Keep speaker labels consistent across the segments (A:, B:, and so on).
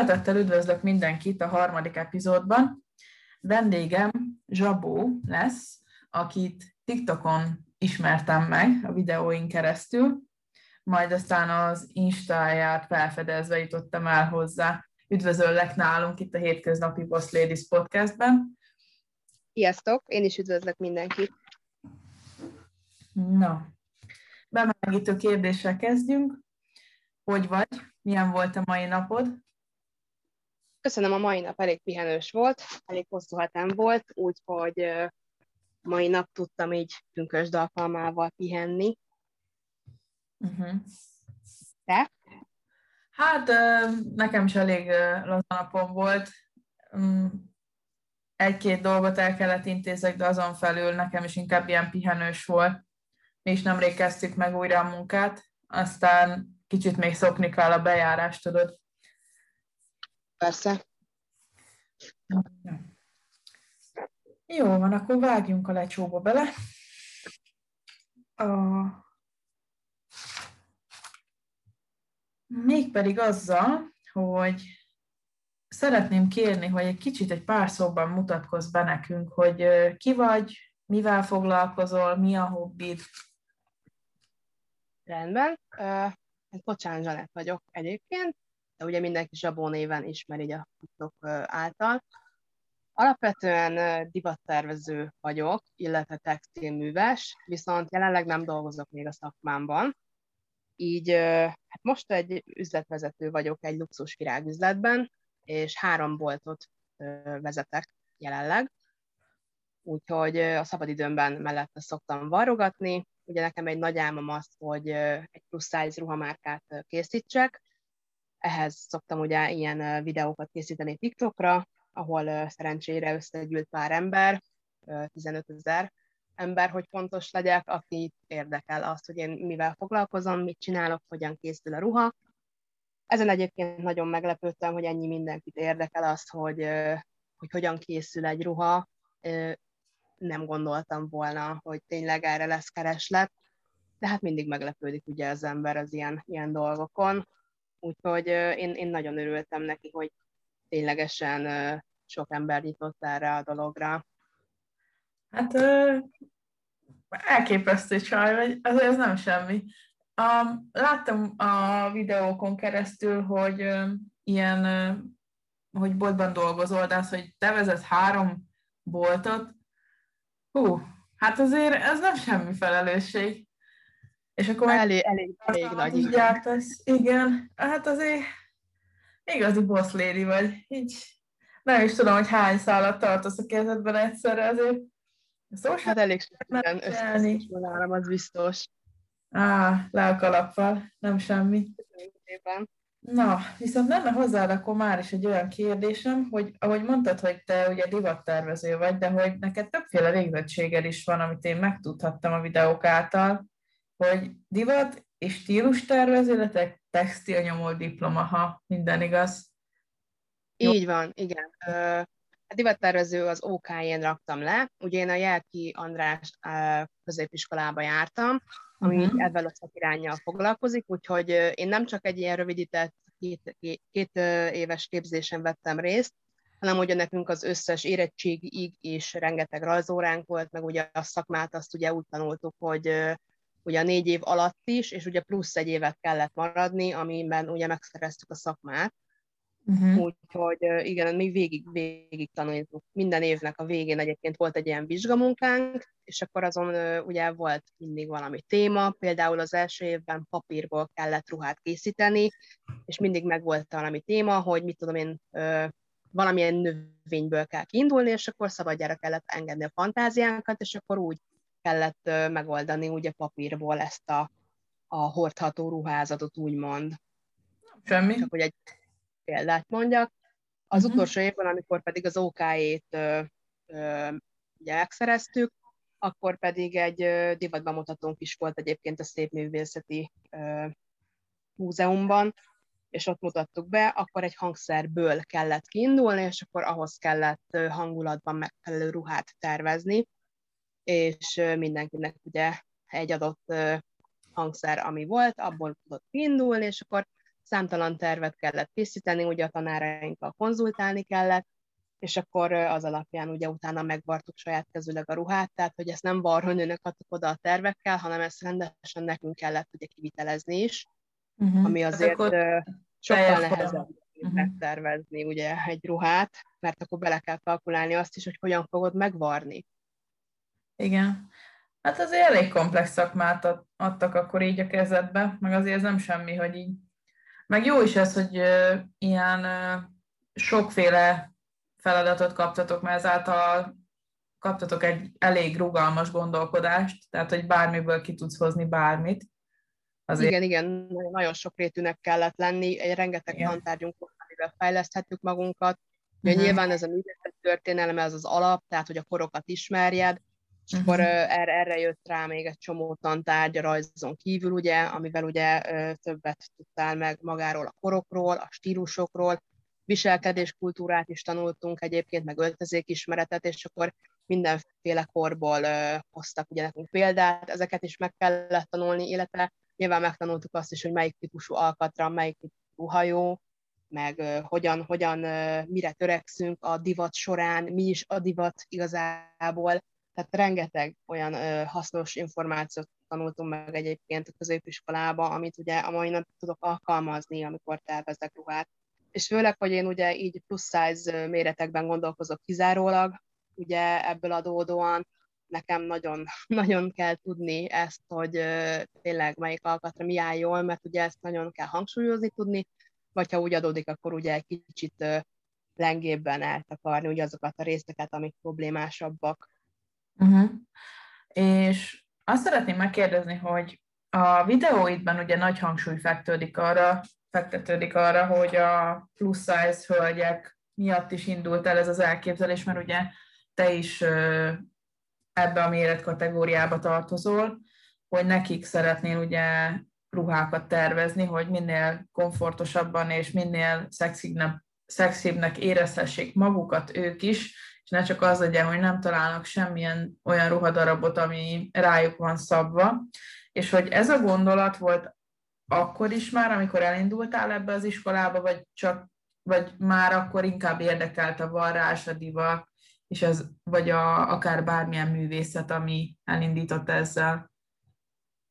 A: Szeretettel üdvözlök mindenkit a harmadik epizódban. Vendégem Zsabó lesz, akit TikTokon ismertem meg a videóink keresztül, majd aztán az Instáját felfedezve jutottam el hozzá. Üdvözöllek nálunk itt a Hétköznapi Boss Ladies podcastben.
B: Sziasztok, én is üdvözlök mindenkit.
A: Na, bemelegítő kérdéssel kezdjünk. Hogy vagy? Milyen volt a mai napod?
B: Köszönöm, a mai nap elég pihenős volt, elég hosszú hetem volt, úgyhogy mai nap tudtam így pünkös dalkalmával pihenni. Uh-huh. Te?
A: Hát nekem is elég laza napom volt. Mm, egy-két dolgot el kellett intézek, de azon felül nekem is inkább ilyen pihenős volt. Mi is nemrég kezdtük meg újra a munkát, aztán kicsit még szokni kell a bejárást, tudod.
B: Persze.
A: Jó van, akkor vágjunk a lecsóba bele. A... Mégpedig azzal, hogy szeretném kérni, hogy egy kicsit egy pár szóban mutatkozz be nekünk, hogy ki vagy, mivel foglalkozol, mi a hobbid.
B: Rendben. Uh, Kocsán Zsanett vagyok egyébként, de ugye mindenki Zsabó néven ismeri a TikTok által. Alapvetően divattervező vagyok, illetve textilműves, viszont jelenleg nem dolgozok még a szakmámban. Így hát most egy üzletvezető vagyok egy luxus virágüzletben, és három boltot vezetek jelenleg. Úgyhogy a szabadidőmben mellette szoktam varrogatni. Ugye nekem egy nagy álmom az, hogy egy plusz size ruhamárkát készítsek, ehhez szoktam ugye ilyen videókat készíteni TikTokra, ahol szerencsére összegyűlt pár ember, 15 ezer ember, hogy fontos legyek, aki érdekel azt, hogy én mivel foglalkozom, mit csinálok, hogyan készül a ruha. Ezen egyébként nagyon meglepődtem, hogy ennyi mindenkit érdekel azt, hogy, hogy hogyan készül egy ruha. Nem gondoltam volna, hogy tényleg erre lesz kereslet, de hát mindig meglepődik ugye az ember az ilyen, ilyen dolgokon. Úgyhogy én, én nagyon örültem neki, hogy ténylegesen sok ember nyitott erre a dologra.
A: Hát elképesztő csaj, vagy ez, ez nem semmi. Láttam a videókon keresztül, hogy ilyen, hogy boltban dolgozol, de az, hogy te vezetsz három boltot, hú, hát azért ez nem semmi felelősség.
B: És akkor elég, elég, elég nagy.
A: Így gyártasz. Igen, hát azért igazi boss lady vagy. Így nem is tudom, hogy hány szállat tartasz a kezedben egyszerre, azért
B: szó Hát elég sokan összeszólálam, az biztos.
A: Á, le a kalappal, nem semmi. Köszönöm Na, viszont lenne hozzád akkor már is egy olyan kérdésem, hogy ahogy mondtad, hogy te ugye divattervező vagy, de hogy neked többféle végzettséged is van, amit én megtudhattam a videók által, hogy divat és stílus tervező, illetve textilnyomó diploma, ha minden igaz.
B: Így van, igen. A divattervező az OK-én raktam le. Ugye én a Jelki András középiskolába jártam, ami uh-huh. ebben a szakirányjal foglalkozik, úgyhogy én nem csak egy ilyen rövidített két, két éves képzésen vettem részt, hanem ugye nekünk az összes érettségig is rengeteg rajzóránk volt, meg ugye a szakmát azt ugye úgy tanultuk, hogy ugye a négy év alatt is, és ugye plusz egy évet kellett maradni, amiben ugye megszereztük a szakmát. Uh-huh. Úgyhogy igen, mi végig, végig tanultuk. Minden évnek a végén egyébként volt egy ilyen vizsgamunkánk, és akkor azon ugye volt mindig valami téma, például az első évben papírból kellett ruhát készíteni, és mindig meg volt valami téma, hogy mit tudom én, valamilyen növényből kell kiindulni, és akkor szabadjára kellett engedni a fantáziánkat, és akkor úgy kellett megoldani ugye papírból ezt a, a hordható ruházatot, úgymond.
A: Semmi.
B: Csak hogy egy példát mondjak. Az uh-huh. utolsó évben, amikor pedig az OK-ét ugye megszereztük, akkor pedig egy divatbemutatónk is volt egyébként a Szép Művészeti ö, Múzeumban, és ott mutattuk be, akkor egy hangszerből kellett kiindulni, és akkor ahhoz kellett hangulatban megfelelő ruhát tervezni, és mindenkinek ugye egy adott hangszer, ami volt, abból tudott kiindulni, és akkor számtalan tervet kellett készíteni, ugye a tanárainkkal konzultálni kellett, és akkor az alapján ugye utána megvartuk saját kezüleg a ruhát, tehát hogy ezt nem varhőnőnek adtuk oda a tervekkel, hanem ezt rendesen nekünk kellett ugye kivitelezni is, uh-huh. ami hát azért sokkal nehezebb uh-huh. megtervezni ugye egy ruhát, mert akkor bele kell kalkulálni azt is, hogy hogyan fogod megvarni.
A: Igen. Hát azért elég komplex szakmát adtak akkor így a kezedbe, meg azért ez nem semmi, hogy így. Meg jó is ez, hogy ilyen sokféle feladatot kaptatok, mert ezáltal kaptatok egy elég rugalmas gondolkodást, tehát hogy bármiből ki tudsz hozni bármit.
B: Azért... Igen, igen, nagyon sok rétűnek kellett lenni, egy rengeteg igen. tantárgyunk volt, amivel fejleszthettük magunkat. Ugye uh-huh. nyilván ez a művészet történelem, ez az alap, tehát hogy a korokat ismerjed, és uh-huh. akkor uh, erre, erre jött rá még egy csomó tantárgy a rajzon kívül, ugye, amivel ugye többet tudtál meg magáról a korokról, a stílusokról, viselkedéskultúrát is tanultunk egyébként, meg öltözékismeretet, és akkor mindenféle korból uh, hoztak ugye nekünk példát, ezeket is meg kellett tanulni, illetve nyilván megtanultuk azt is, hogy melyik típusú alkatra, melyik típusú hajó, meg hogyan, hogyan mire törekszünk a divat során, mi is a divat igazából, tehát rengeteg olyan uh, hasznos információt tanultunk meg egyébként a középiskolába, amit ugye a mai nap tudok alkalmazni, amikor tervezek ruhát és főleg, hogy én ugye így plusz size méretekben gondolkozok kizárólag, ugye ebből adódóan nekem nagyon, nagyon kell tudni ezt, hogy tényleg melyik alkatra mi áll jól, mert ugye ezt nagyon kell hangsúlyozni tudni, vagy ha úgy adódik, akkor ugye egy kicsit lengébben eltakarni ugye azokat a részeket, amik problémásabbak.
A: Uh-huh. És azt szeretném megkérdezni, hogy a videóidban ugye nagy hangsúly fektetődik arra, fektetődik arra, hogy a plusz size hölgyek miatt is indult el ez az elképzelés, mert ugye te is ebbe a méretkategóriába tartozol, hogy nekik szeretnél ugye ruhákat tervezni, hogy minél komfortosabban és minél szexibbnek, szexibbnek érezhessék magukat ők is, és ne csak az legyen, hogy nem találnak semmilyen olyan ruhadarabot, ami rájuk van szabva, és hogy ez a gondolat volt akkor is már, amikor elindultál ebbe az iskolába, vagy csak vagy már akkor inkább érdekelt a varrás, a divat, és ez, vagy a, akár bármilyen művészet, ami elindított ezzel?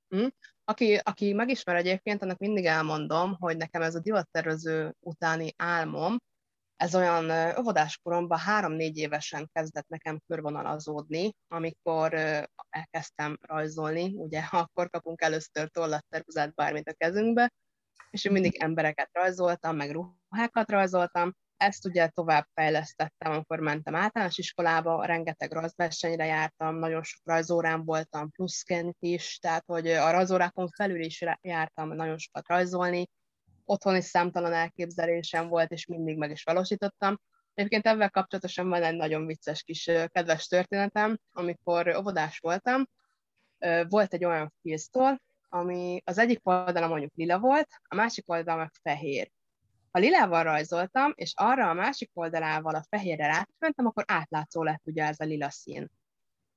B: Hm? Aki, aki megismer egyébként, annak mindig elmondom, hogy nekem ez a divattervező utáni álmom, ez olyan óvodáskoromban három-négy évesen kezdett nekem körvonalazódni, amikor elkezdtem rajzolni, ugye akkor kapunk először tollattervezet bármit a kezünkbe, és én mindig embereket rajzoltam, meg ruhákat rajzoltam, ezt ugye tovább fejlesztettem, amikor mentem általános iskolába, rengeteg rajzversenyre jártam, nagyon sok rajzórán voltam, pluszként is, tehát hogy a rajzórákon felül is jártam nagyon sokat rajzolni, otthon is számtalan elképzelésem volt, és mindig meg is valósítottam. Egyébként ebben kapcsolatosan van egy nagyon vicces kis kedves történetem, amikor óvodás voltam, volt egy olyan filztól, ami az egyik oldala mondjuk lila volt, a másik oldala meg fehér. Ha lilával rajzoltam, és arra a másik oldalával a fehérre rátmentem, akkor átlátszó lett ugye ez a lila szín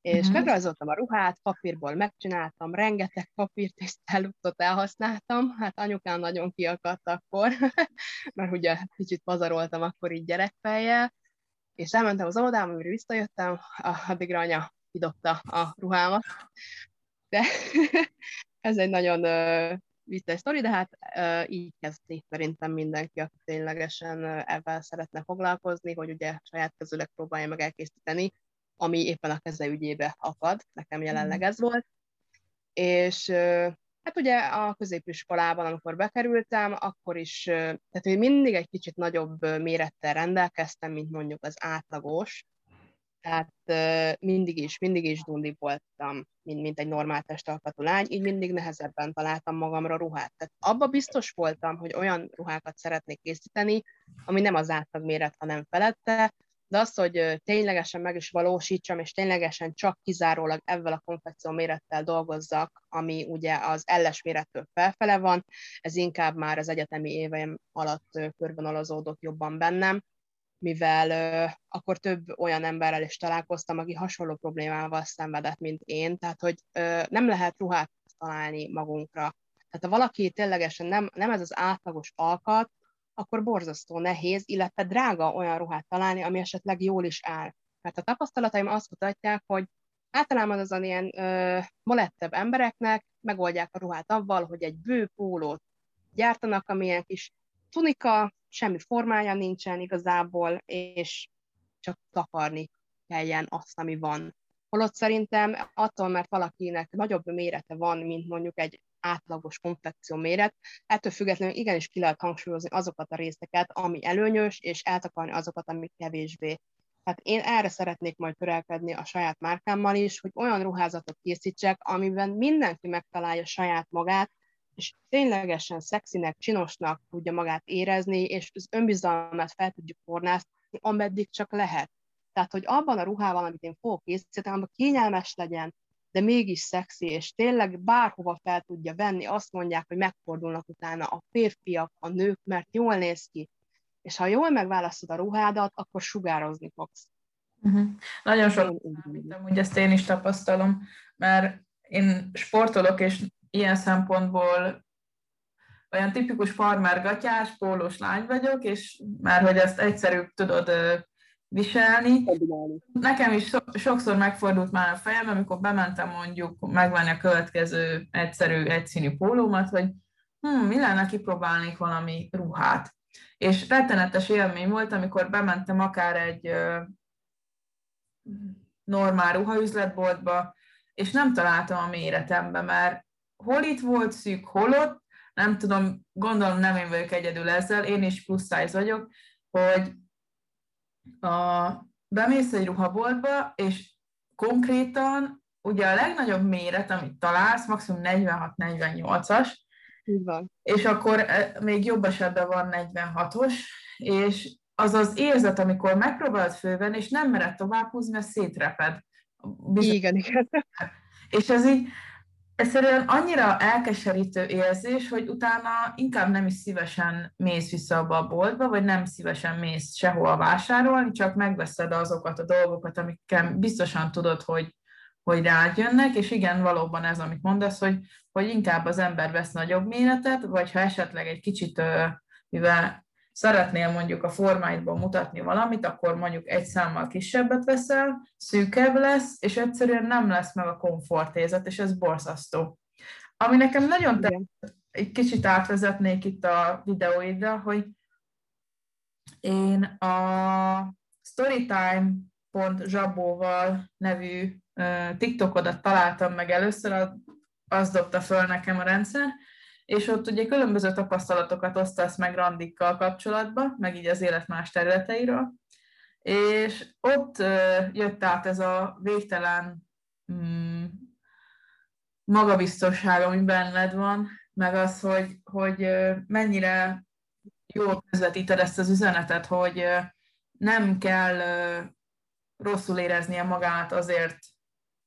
B: és uh-huh. megrajzoltam a ruhát, papírból megcsináltam, rengeteg papírt és cellutot elhasználtam, hát anyukám nagyon kiakadt akkor, mert ugye kicsit pazaroltam akkor így gyerekfejjel, és elmentem az óvodába, amire visszajöttem, addigra anya kidobta a ruhámat, de ez egy nagyon uh, vicces sztori, de hát uh, így kezdi szerintem mindenki, aki ténylegesen uh, ebben szeretne foglalkozni, hogy ugye saját kezüleg próbálja meg elkészíteni ami éppen a keze ügyébe akad, nekem jelenleg mm. ez volt. És hát ugye a középiskolában, amikor bekerültem, akkor is, tehát hogy mindig egy kicsit nagyobb mérettel rendelkeztem, mint mondjuk az átlagos, tehát mindig is, mindig is dundi voltam, mint, mint egy normál testalkatú lány, így mindig nehezebben találtam magamra ruhát. Tehát abba biztos voltam, hogy olyan ruhákat szeretnék készíteni, ami nem az átlag méret, hanem felette, de az, hogy ténylegesen meg is valósítsam, és ténylegesen csak kizárólag ebben a konfekció mérettel dolgozzak, ami ugye az elles mérettől felfele van, ez inkább már az egyetemi éveim alatt körvonalazódott jobban bennem, mivel akkor több olyan emberrel is találkoztam, aki hasonló problémával szenvedett, mint én, tehát hogy nem lehet ruhát találni magunkra. Tehát ha valaki ténylegesen nem, nem ez az átlagos alkat, akkor borzasztó nehéz, illetve drága olyan ruhát találni, ami esetleg jól is áll. Mert a tapasztalataim azt mutatják, hogy általában azon ilyen ö, molettebb embereknek megoldják a ruhát avval, hogy egy bő pólót gyártanak, amilyen kis tunika, semmi formája nincsen igazából, és csak takarni kelljen azt, ami van. Holott szerintem attól, mert valakinek nagyobb mérete van, mint mondjuk egy átlagos konfekció méret, ettől függetlenül igenis ki lehet hangsúlyozni azokat a részeket, ami előnyös, és eltakarni azokat, amik kevésbé. Tehát én erre szeretnék majd törelkedni a saját márkámmal is, hogy olyan ruházatot készítsek, amiben mindenki megtalálja saját magát, és ténylegesen szexinek, csinosnak tudja magát érezni, és az önbizalmát fel tudjuk fornászni, ameddig csak lehet. Tehát, hogy abban a ruhában, amit én fogok készíteni, abban kényelmes legyen, de mégis szexi, és tényleg bárhova fel tudja venni, azt mondják, hogy megfordulnak utána a férfiak, a nők, mert jól néz ki. És ha jól megválasztod a ruhádat, akkor sugározni fogsz.
A: Uh-huh. Nagyon sok, úgy ezt én is tapasztalom, mert én sportolok, és ilyen szempontból olyan tipikus farmergatyás, pólós lány vagyok, és már hogy ezt egyszerűbb tudod viselni. Nekem is so- sokszor megfordult már a fejem, amikor bementem mondjuk megvenni a következő egyszerű, egyszínű pólómat, hogy hm, mi lenne, kipróbálnék valami ruhát. És rettenetes élmény volt, amikor bementem akár egy ö, normál ruhaüzletboltba, és nem találtam a méretembe, mert hol itt volt szűk, hol ott, nem tudom, gondolom nem én vagyok egyedül ezzel, én is plusz size vagyok, hogy a, bemész egy ruhaboltba, és konkrétan ugye a legnagyobb méret, amit találsz, maximum 46-48-as, és akkor e, még jobb esetben van 46-os, és az az érzet, amikor megpróbálod fölvenni, és nem mered tovább húzni, mert szétreped.
B: Bizony. Igen, igen.
A: És ez így, egyszerűen annyira elkeserítő érzés, hogy utána inkább nem is szívesen mész vissza abba a boltba, vagy nem szívesen mész sehol vásárolni, csak megveszed azokat a dolgokat, amikkel biztosan tudod, hogy, hogy rád jönnek, és igen, valóban ez, amit mondasz, hogy, hogy inkább az ember vesz nagyobb méretet, vagy ha esetleg egy kicsit, mivel szeretnél mondjuk a formáidban mutatni valamit, akkor mondjuk egy számmal kisebbet veszel, szűkebb lesz, és egyszerűen nem lesz meg a komfortérzet, és ez borzasztó. Ami nekem nagyon tetszett, egy kicsit átvezetnék itt a videóidra, hogy én a storytime.zsabóval nevű TikTokodat találtam meg először, az dobta föl nekem a rendszer, és ott ugye különböző tapasztalatokat osztasz meg randikkal kapcsolatban, meg így az élet más területeiről, és ott jött át ez a végtelen mm, magabiztosság, ami benned van, meg az, hogy, hogy mennyire jól közvetíted ezt az üzenetet, hogy nem kell rosszul éreznie magát azért,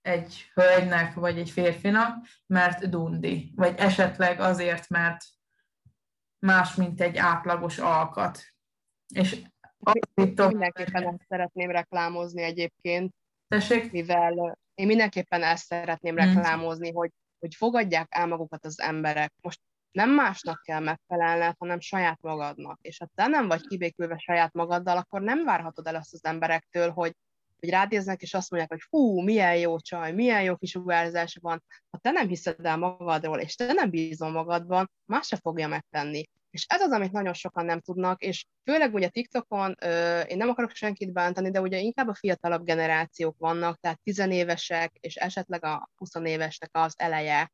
A: egy hölgynek vagy egy férfinak, mert dundi, vagy esetleg azért, mert más, mint egy átlagos alkat. És
B: mindenképpen ezt szeretném reklámozni egyébként,
A: Tessék?
B: mivel én mindenképpen ezt szeretném hmm. reklámozni, hogy, hogy fogadják el magukat az emberek. Most nem másnak kell megfelelned, hanem saját magadnak. És ha te nem vagy kibékülve saját magaddal, akkor nem várhatod el azt az emberektől, hogy hogy rádéznek, és azt mondják, hogy fú, milyen jó csaj, milyen jó kisugárzás van. Ha te nem hiszed el magadról, és te nem bízol magadban, más se fogja megtenni. És ez az, amit nagyon sokan nem tudnak, és főleg ugye TikTokon, ö, én nem akarok senkit bántani, de ugye inkább a fiatalabb generációk vannak, tehát tizenévesek, és esetleg a 20 évesnek az eleje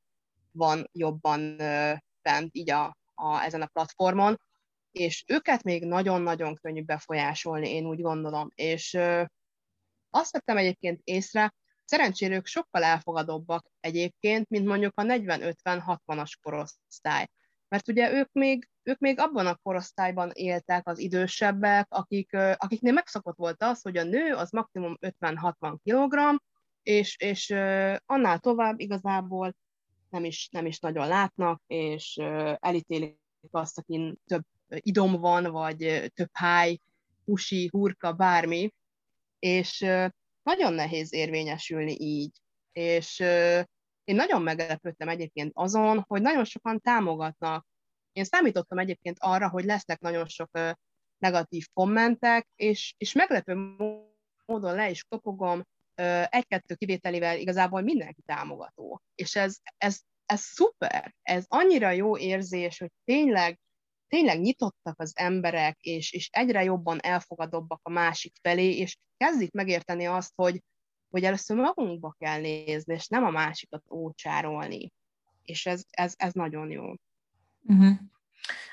B: van jobban ö, bent így a, a, ezen a platformon, és őket még nagyon-nagyon könnyű befolyásolni, én úgy gondolom. És ö, azt vettem egyébként észre, szerencsére ők sokkal elfogadóbbak egyébként, mint mondjuk a 40-50-60-as korosztály. Mert ugye ők még, ők még abban a korosztályban éltek az idősebbek, akik, akiknél megszokott volt az, hogy a nő az maximum 50-60 kg, és, és annál tovább igazából nem is, nem is nagyon látnak, és elítélik azt, akin több idom van, vagy több háj, pusi, hurka, bármi, és nagyon nehéz érvényesülni így. És én nagyon meglepődtem egyébként azon, hogy nagyon sokan támogatnak. Én számítottam egyébként arra, hogy lesznek nagyon sok negatív kommentek, és, és meglepő módon le is kopogom, egy-kettő kivételével igazából mindenki támogató. És ez, ez, ez szuper, ez annyira jó érzés, hogy tényleg, tényleg nyitottak az emberek, és, és egyre jobban elfogadóbbak a másik felé, és kezdik megérteni azt, hogy, hogy először magunkba kell nézni, és nem a másikat ócsárolni. És ez, ez, ez nagyon jó.
A: Uh-huh.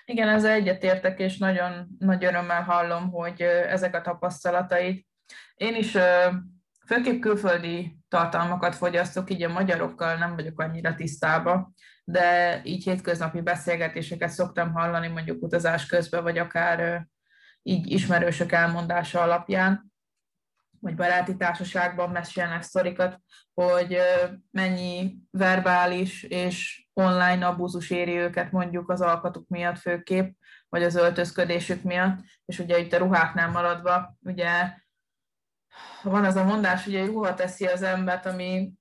A: Igen, ezzel egyetértek, és nagyon nagy örömmel hallom, hogy ezek a tapasztalatait. Én is főképp külföldi tartalmakat fogyasztok, így a magyarokkal nem vagyok annyira tisztába, de így hétköznapi beszélgetéseket szoktam hallani mondjuk utazás közben, vagy akár így ismerősök elmondása alapján, vagy baráti társaságban mesélnek sztorikat, hogy mennyi verbális és online abúzus éri őket mondjuk az alkatuk miatt főképp, vagy az öltözködésük miatt, és ugye itt a ruháknál maradva, ugye van az a mondás, hogy egy ruha teszi az embert, ami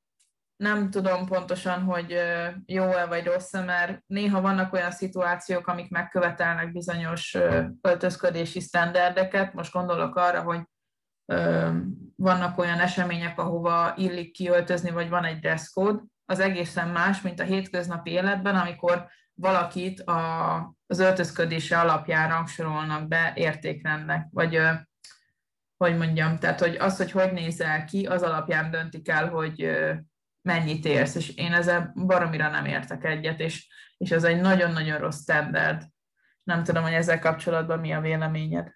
A: nem tudom pontosan, hogy jó-e vagy rossz mert néha vannak olyan szituációk, amik megkövetelnek bizonyos öltözködési sztenderdeket. Most gondolok arra, hogy vannak olyan események, ahova illik kiöltözni, vagy van egy dresscode, az egészen más, mint a hétköznapi életben, amikor valakit a, az öltözködése alapján rangsorolnak be értékrendnek, vagy hogy mondjam, tehát hogy az, hogy hogy nézel ki, az alapján döntik el, hogy mennyit érsz, és én ezzel baromira nem értek egyet, és, és ez egy nagyon-nagyon rossz standard. Nem tudom, hogy ezzel kapcsolatban mi a véleményed.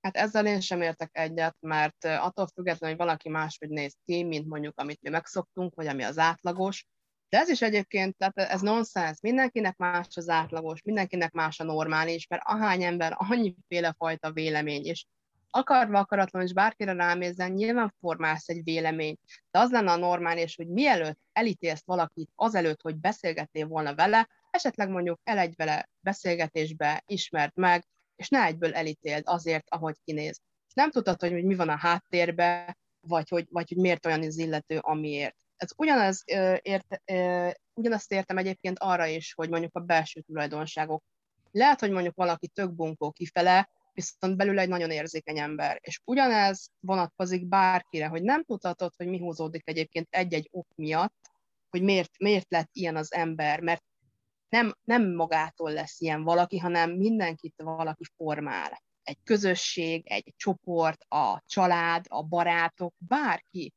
B: Hát ezzel én sem értek egyet, mert attól függetlenül, hogy valaki máshogy néz ki, mint mondjuk amit mi megszoktunk, vagy ami az átlagos, de ez is egyébként, tehát ez nonsens, mindenkinek más az átlagos, mindenkinek más a normális, mert ahány ember, annyiféle fajta vélemény, és akarva akaratlan, és bárkire rámézzen, nyilván formálsz egy véleményt, de az lenne a normális, hogy mielőtt elítélsz valakit, azelőtt, hogy beszélgetnél volna vele, esetleg mondjuk elegy vele beszélgetésbe, ismert meg, és ne egyből elítéld azért, ahogy kinéz. És nem tudod, hogy, hogy mi van a háttérbe, vagy hogy, vagy hogy miért olyan az illető, amiért. Ez ugyanez, ért, ugyanezt értem egyébként arra is, hogy mondjuk a belső tulajdonságok. Lehet, hogy mondjuk valaki tök bunkó kifele, viszont belül egy nagyon érzékeny ember. És ugyanez vonatkozik bárkire, hogy nem tudhatod, hogy mi húzódik egyébként egy-egy ok miatt, hogy miért, miért lett ilyen az ember, mert nem, nem magától lesz ilyen valaki, hanem mindenkit valaki formál. Egy közösség, egy csoport, a család, a barátok, bárki.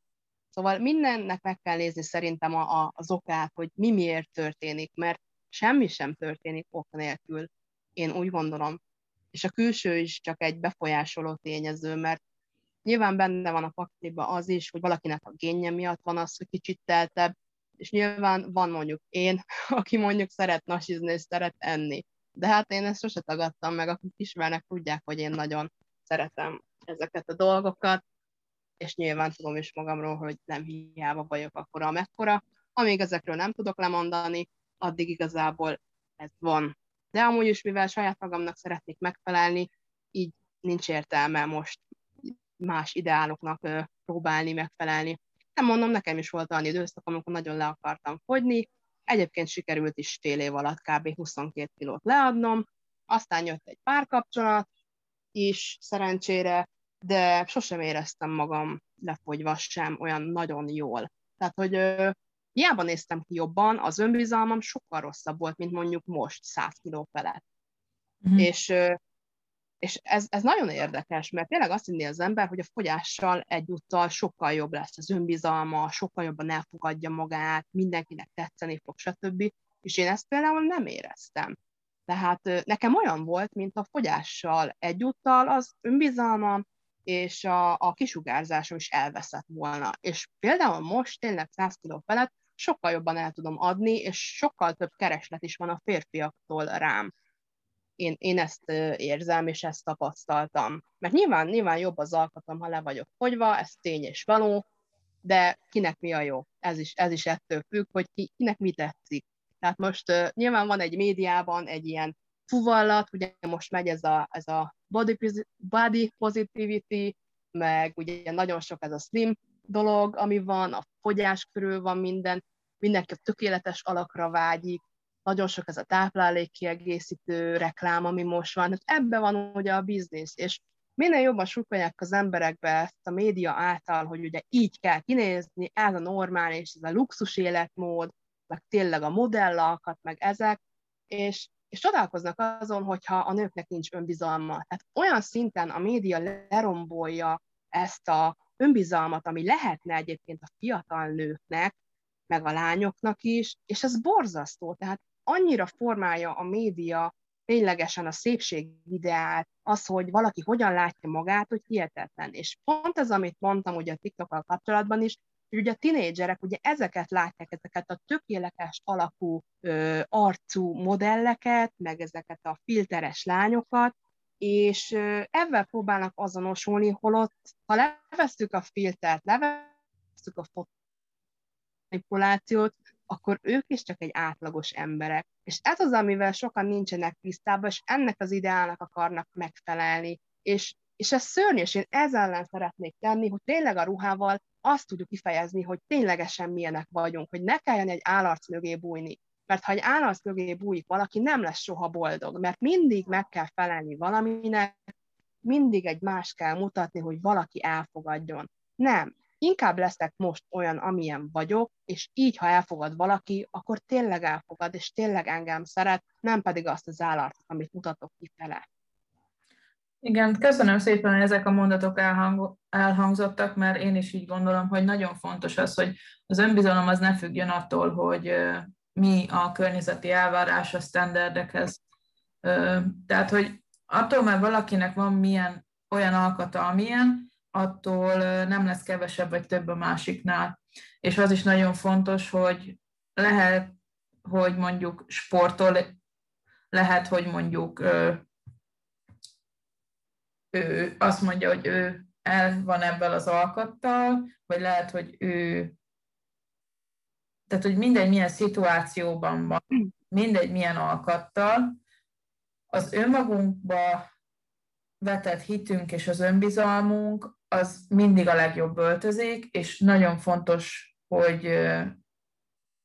B: Szóval mindennek meg kell nézni szerintem a, a, az okát, hogy mi miért történik, mert semmi sem történik ok nélkül. Én úgy gondolom. És a külső is csak egy befolyásoló tényező, mert nyilván benne van a pakliba az is, hogy valakinek a génje miatt van az, hogy kicsit teltebb, és nyilván van mondjuk én, aki mondjuk szeret nasizni és szeret enni. De hát én ezt sose tagadtam meg, akik ismernek, tudják, hogy én nagyon szeretem ezeket a dolgokat, és nyilván tudom is magamról, hogy nem hiába vagyok akkora, amekkora. Amíg ezekről nem tudok lemondani, addig igazából ez van. De amúgy is, mivel saját magamnak szeretnék megfelelni, így nincs értelme most más ideáloknak próbálni megfelelni. Nem mondom, nekem is volt olyan időszak, amikor nagyon le akartam fogyni, egyébként sikerült is fél év alatt kb. 22 kilót leadnom, aztán jött egy párkapcsolat is szerencsére, de sosem éreztem magam lefogyva sem olyan nagyon jól. Tehát, hogy hiába néztem ki jobban, az önbizalmam sokkal rosszabb volt, mint mondjuk most 100 kiló felett. Uh-huh. És és ez, ez nagyon érdekes, mert tényleg azt hinné az ember, hogy a fogyással egyúttal sokkal jobb lesz az önbizalma, sokkal jobban elfogadja magát, mindenkinek tetszeni fog, stb. És én ezt például nem éreztem. Tehát nekem olyan volt, mint a fogyással egyúttal az önbizalmam és a, a kisugárzásom is elveszett volna. És például most tényleg 100 kg felett sokkal jobban el tudom adni, és sokkal több kereslet is van a férfiaktól rám én, én ezt érzem, és ezt tapasztaltam. Mert nyilván, nyilván jobb az alkatom, ha le vagyok fogyva, ez tény és való, de kinek mi a jó? Ez is, ez is ettől függ, hogy ki, kinek mi tetszik. Tehát most uh, nyilván van egy médiában egy ilyen fuvallat, ugye most megy ez a, ez a body, body positivity, meg ugye nagyon sok ez a slim dolog, ami van, a fogyás körül van minden, mindenki a tökéletes alakra vágyik, nagyon sok ez a táplálékkiegészítő reklám, ami most van, hát ebben van ugye a biznisz, és minél jobban sukolják az emberekbe ezt a média által, hogy ugye így kell kinézni, ez a normális, ez a luxus életmód, meg tényleg a modellalkat, meg ezek, és, és csodálkoznak azon, hogyha a nőknek nincs önbizalma. Tehát olyan szinten a média lerombolja ezt a önbizalmat, ami lehetne egyébként a fiatal nőknek, meg a lányoknak is, és ez borzasztó. Tehát annyira formálja a média ténylegesen a szépség ideát, az, hogy valaki hogyan látja magát, hogy hihetetlen. És pont ez, amit mondtam ugye a TikTokkal kapcsolatban is, hogy ugye a tinédzserek ugye ezeket látják, ezeket a tökéletes alakú ö, arcú modelleket, meg ezeket a filteres lányokat, és ebben próbálnak azonosulni, holott ha levesszük a filtert, levesszük a manipulációt, akkor ők is csak egy átlagos emberek. És ez az, amivel sokan nincsenek tisztában, és ennek az ideálnak akarnak megfelelni. És, és ez szörnyű, és én ezzel ellen szeretnék tenni, hogy tényleg a ruhával azt tudjuk kifejezni, hogy ténylegesen milyenek vagyunk, hogy ne kelljen egy állarc mögé bújni. Mert ha egy állarc mögé bújik valaki, nem lesz soha boldog, mert mindig meg kell felelni valaminek, mindig egy más kell mutatni, hogy valaki elfogadjon. Nem inkább leszek most olyan, amilyen vagyok, és így, ha elfogad valaki, akkor tényleg elfogad, és tényleg engem szeret, nem pedig azt az állarcot, amit mutatok kifele.
A: Igen, köszönöm szépen, hogy ezek a mondatok elhang, elhangzottak, mert én is így gondolom, hogy nagyon fontos az, hogy az önbizalom az ne függjön attól, hogy mi a környezeti elvárás a standardekhez. Tehát, hogy attól, mert valakinek van milyen olyan alkata, amilyen, attól nem lesz kevesebb vagy több a másiknál. És az is nagyon fontos, hogy lehet, hogy mondjuk sportol, lehet, hogy mondjuk ő, ő azt mondja, hogy ő el van ebben az alkattal, vagy lehet, hogy ő tehát, hogy mindegy milyen szituációban van, mindegy milyen alkattal, az önmagunkba vetett hitünk és az önbizalmunk az mindig a legjobb öltözék, és nagyon fontos, hogy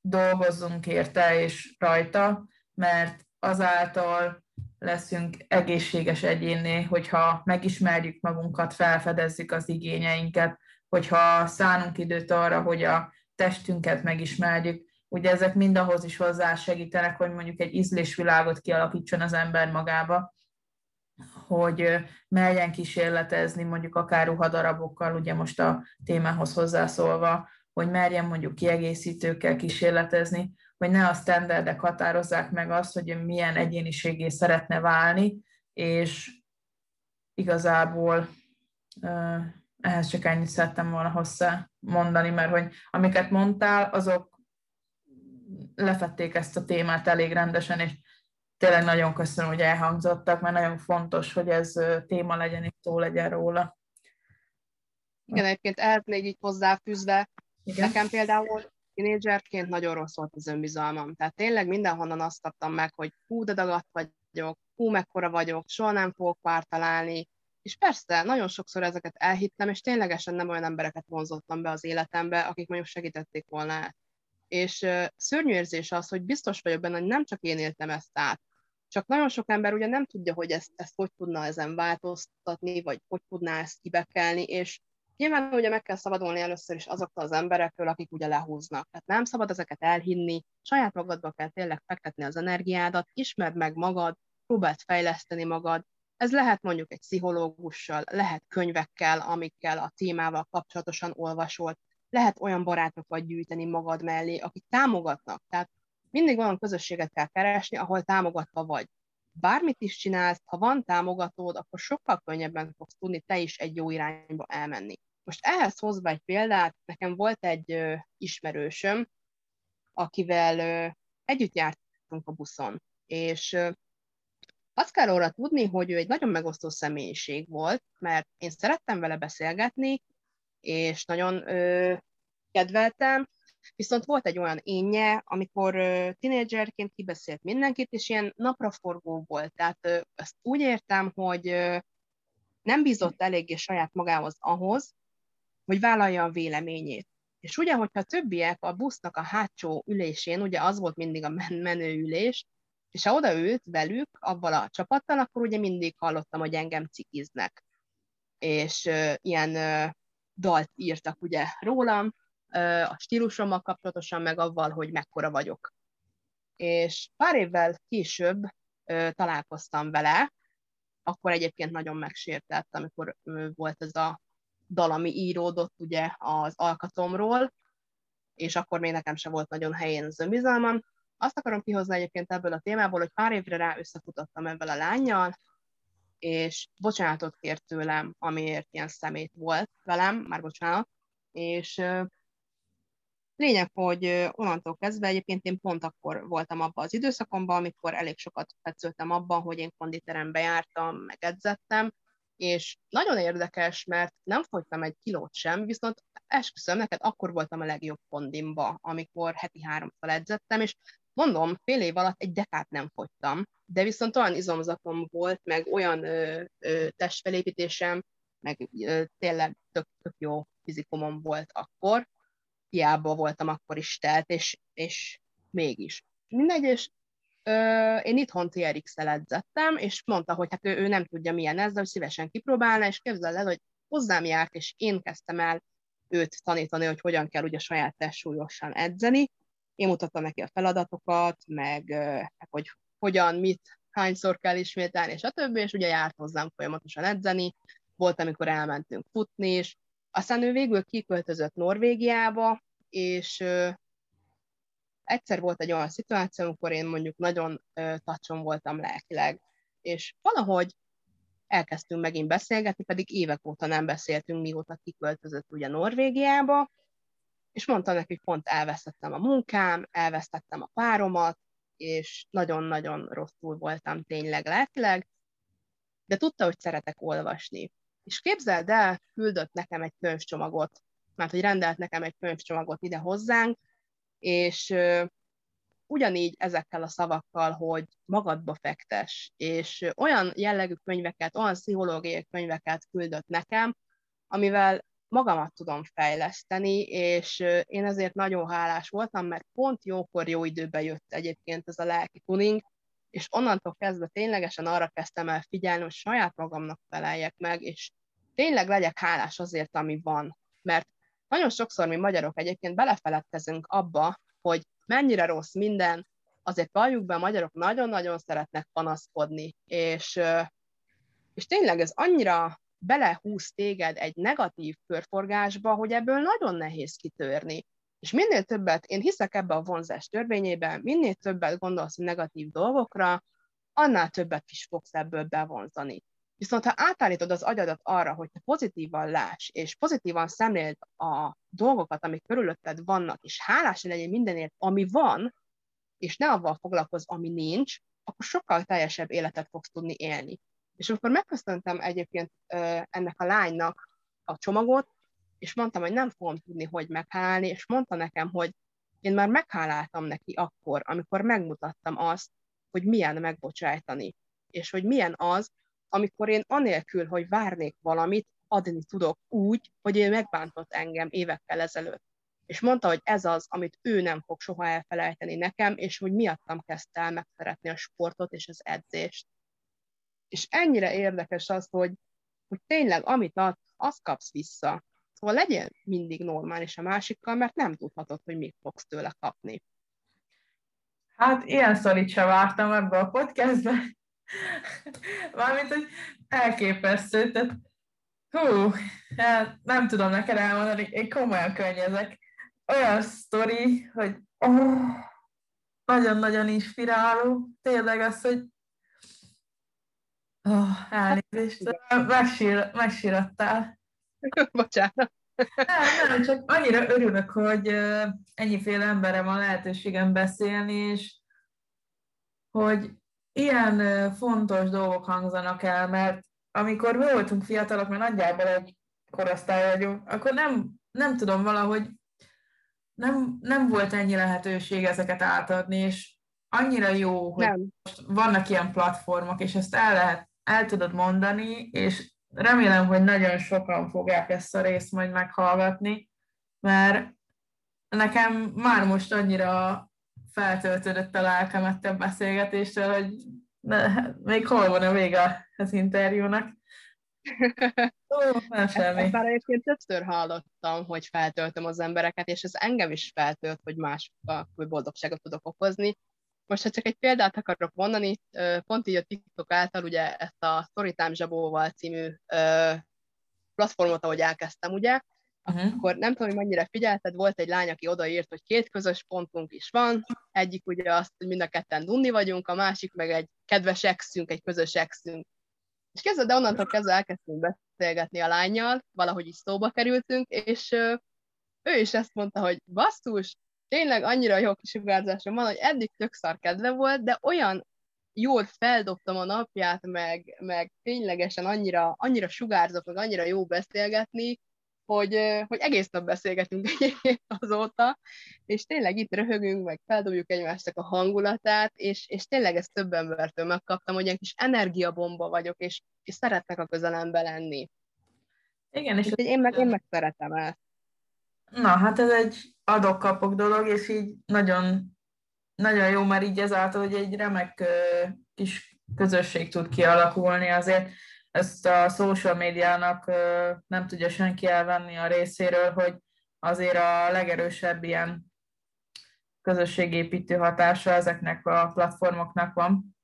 A: dolgozzunk érte és rajta, mert azáltal leszünk egészséges egyénné, hogyha megismerjük magunkat, felfedezzük az igényeinket, hogyha szánunk időt arra, hogy a testünket megismerjük. Ugye ezek mind ahhoz is hozzá segítenek, hogy mondjuk egy ízlésvilágot kialakítson az ember magába, hogy merjen kísérletezni mondjuk akár ruhadarabokkal, ugye most a témához hozzászólva, hogy merjen mondjuk kiegészítőkkel kísérletezni, hogy ne a standardek határozzák meg azt, hogy milyen egyéniségé szeretne válni, és igazából ehhez csak ennyit szerettem volna hozzá mondani, mert hogy amiket mondtál, azok lefették ezt a témát elég rendesen, és tényleg nagyon köszönöm, hogy elhangzottak, mert nagyon fontos, hogy ez téma legyen, és szó legyen róla.
B: Igen, egyébként ehhez még így hozzáfűzve, Igen. nekem például tínédzserként nagyon rossz volt az önbizalmam. Tehát tényleg mindenhonnan azt kaptam meg, hogy hú, de dagadt vagyok, hú, mekkora vagyok, soha nem fogok pár találni. És persze, nagyon sokszor ezeket elhittem, és ténylegesen nem olyan embereket vonzottam be az életembe, akik mondjuk segítették volna és uh, szörnyű érzés az, hogy biztos vagyok benne, hogy nem csak én éltem ezt át, csak nagyon sok ember ugye nem tudja, hogy ezt, ezt hogy tudna ezen változtatni, vagy hogy tudná ezt kibekelni, és nyilván ugye meg kell szabadulni először is azoktól az emberektől, akik ugye lehúznak. Tehát nem szabad ezeket elhinni, saját magadba kell tényleg fektetni az energiádat, ismerd meg magad, próbáld fejleszteni magad, ez lehet mondjuk egy pszichológussal, lehet könyvekkel, amikkel a témával kapcsolatosan olvasol, lehet olyan barátokat gyűjteni magad mellé, akik támogatnak. Tehát mindig olyan közösséget kell keresni, ahol támogatva vagy. Bármit is csinálsz, ha van támogatód, akkor sokkal könnyebben fogsz tudni te is egy jó irányba elmenni. Most ehhez hozva egy példát, nekem volt egy ö, ismerősöm, akivel ö, együtt jártunk a buszon, és ö, róla tudni, hogy ő egy nagyon megosztó személyiség volt, mert én szerettem vele beszélgetni, és nagyon ö, kedveltem, viszont volt egy olyan énje, amikor ö, tinédzserként kibeszélt mindenkit, és ilyen napraforgó volt. Tehát ö, ezt úgy értem, hogy ö, nem bízott eléggé saját magához ahhoz, hogy vállalja a véleményét. És ugye, hogyha többiek a busznak a hátsó ülésén, ugye az volt mindig a men- ülés, és ha odaült velük, abban a csapattal, akkor ugye mindig hallottam, hogy engem cikiznek. És uh, ilyen uh, dalt írtak ugye rólam, uh, a stílusommal kapcsolatosan, meg avval, hogy mekkora vagyok. És pár évvel később uh, találkoztam vele, akkor egyébként nagyon megsértett, amikor uh, volt ez a dal, ami íródott ugye az alkatomról, és akkor még nekem sem volt nagyon helyén az önbizalmam. Azt akarom kihozni egyébként ebből a témából, hogy pár évre rá összefutottam ebben a lányjal, és bocsánatot kért tőlem, amiért ilyen szemét volt velem, már bocsánat, és lényeg, hogy onnantól kezdve egyébként én pont akkor voltam abban az időszakomban, amikor elég sokat tetszöltem abban, hogy én konditerembe jártam, meg edzettem, és nagyon érdekes, mert nem fogytam egy kilót sem, viszont esküszöm, neked akkor voltam a legjobb kondimba, amikor heti háromszor edzettem, és mondom, fél év alatt egy dekát nem fogytam, de viszont olyan izomzatom volt, meg olyan ö, ö, testfelépítésem, meg ö, tényleg tök, tök jó fizikumom volt akkor, hiába voltam akkor is telt, és, és mégis. Mindegy, és ö, én itthon TRX-el edzettem, és mondta, hogy hát ő, ő nem tudja milyen ez, de hogy szívesen kipróbálna, és képzeld el, hogy hozzám járt, és én kezdtem el őt tanítani, hogy hogyan kell ugye saját testsúlyosan edzeni. Én mutattam neki a feladatokat, meg hát, hogy hogyan, mit, hányszor kell ismételni, és a többi, és ugye járt hozzám folyamatosan edzeni. Volt, amikor elmentünk futni is. Aztán ő végül kiköltözött Norvégiába, és egyszer volt egy olyan szituáció, amikor én mondjuk nagyon tacson voltam lelkileg, és valahogy elkezdtünk megint beszélgetni, pedig évek óta nem beszéltünk, mióta kiköltözött ugye Norvégiába, és mondta neki, hogy pont elvesztettem a munkám, elvesztettem a páromat, és nagyon-nagyon rosszul voltam tényleg lelkileg, de tudta, hogy szeretek olvasni. És képzeld el, küldött nekem egy könyvcsomagot, mert hogy rendelt nekem egy könyvcsomagot ide hozzánk, és ugyanígy ezekkel a szavakkal, hogy magadba fektes, és olyan jellegű könyveket, olyan pszichológiai könyveket küldött nekem, amivel magamat tudom fejleszteni, és én ezért nagyon hálás voltam, mert pont jókor, jó időben jött egyébként ez a lelki tuning, és onnantól kezdve ténylegesen arra kezdtem el figyelni, hogy saját magamnak feleljek meg, és tényleg legyek hálás azért, ami van. Mert nagyon sokszor mi magyarok egyébként belefeledkezünk abba, hogy mennyire rossz minden, azért valljuk be, a magyarok nagyon-nagyon szeretnek panaszkodni, és, és tényleg ez annyira belehúz téged egy negatív körforgásba, hogy ebből nagyon nehéz kitörni. És minél többet, én hiszek ebbe a vonzás törvényében, minél többet gondolsz negatív dolgokra, annál többet is fogsz ebből bevonzani. Viszont ha átállítod az agyadat arra, hogy te pozitívan láss, és pozitívan szemléld a dolgokat, amik körülötted vannak, és hálás legyél mindenért, ami van, és ne avval foglalkozz, ami nincs, akkor sokkal teljesebb életet fogsz tudni élni. És amikor megköszöntem egyébként ennek a lánynak a csomagot, és mondtam, hogy nem fogom tudni, hogy meghálálni, és mondta nekem, hogy én már megháláltam neki akkor, amikor megmutattam azt, hogy milyen megbocsájtani, és hogy milyen az, amikor én anélkül, hogy várnék valamit, adni tudok úgy, hogy ő megbántott engem évekkel ezelőtt. És mondta, hogy ez az, amit ő nem fog soha elfelejteni nekem, és hogy miattam kezdte el megszeretni a sportot és az edzést. És ennyire érdekes az, hogy, hogy tényleg amit ad, azt kapsz vissza. Szóval legyél mindig normális a másikkal, mert nem tudhatod, hogy mit fogsz tőle kapni.
A: Hát ilyen szorít se vártam ebbe a podcastbe. Valamint, hogy elképesztő. Tehát, hú, hát nem tudom neked elmondani, én komolyan könnyezek. Olyan sztori, hogy oh, nagyon-nagyon inspiráló. Tényleg az, hogy oh, elnézést, megsír, megsírattál.
B: Bocsánat.
A: Nem, nem, csak annyira örülök, hogy ennyiféle emberre van lehetőségem beszélni, és hogy ilyen fontos dolgok hangzanak el, mert amikor mi voltunk fiatalok, mert nagyjából egy korosztály vagyunk, akkor nem, nem tudom valahogy nem, nem volt ennyi lehetőség ezeket átadni, és annyira jó, hogy nem. most vannak ilyen platformok, és ezt el lehet, el tudod mondani, és remélem, hogy nagyon sokan fogják ezt a részt majd meghallgatni, mert nekem már most annyira feltöltődött a lelkem ettől beszélgetéstől, hogy ne, még hol van a vége az interjúnak. Ó, nem semmi. Ezt
B: már egyébként többször hallottam, hogy feltöltöm az embereket, és ez engem is feltölt, hogy másokkal boldogságot tudok okozni. Most, ha csak egy példát akarok mondani, pont így a TikTok által ugye ezt a Storytime Zsabóval című platformot, ahogy elkezdtem, ugye, uh-huh. akkor nem tudom, hogy mennyire figyelted, volt egy lány, aki odaírt, hogy két közös pontunk is van, egyik ugye azt, hogy mind a ketten dunni vagyunk, a másik meg egy kedves exünk, egy közös exünk. És kezdve, de onnantól kezdve elkezdtünk beszélgetni a lányjal, valahogy is szóba kerültünk, és ő is ezt mondta, hogy basszus, tényleg annyira jó kisugárzásom van, hogy eddig tök szar kedve volt, de olyan jól feldobtam a napját, meg, meg ténylegesen annyira, annyira sugárzott, meg annyira jó beszélgetni, hogy, hogy egész nap beszélgetünk egyébként azóta, és tényleg itt röhögünk, meg feldobjuk egymástak a hangulatát, és, és tényleg ezt több embertől megkaptam, hogy egy kis energiabomba vagyok, és, és szeretnek a közelembe lenni.
A: Igen, és, és
B: én, meg, én meg szeretem ezt.
A: Na, hát ez egy adok-kapok dolog, és így nagyon, nagyon jó, mert így ezáltal, hogy egy remek kis közösség tud kialakulni, azért ezt a social médiának nem tudja senki elvenni a részéről, hogy azért a legerősebb ilyen közösségépítő hatása ezeknek a platformoknak van.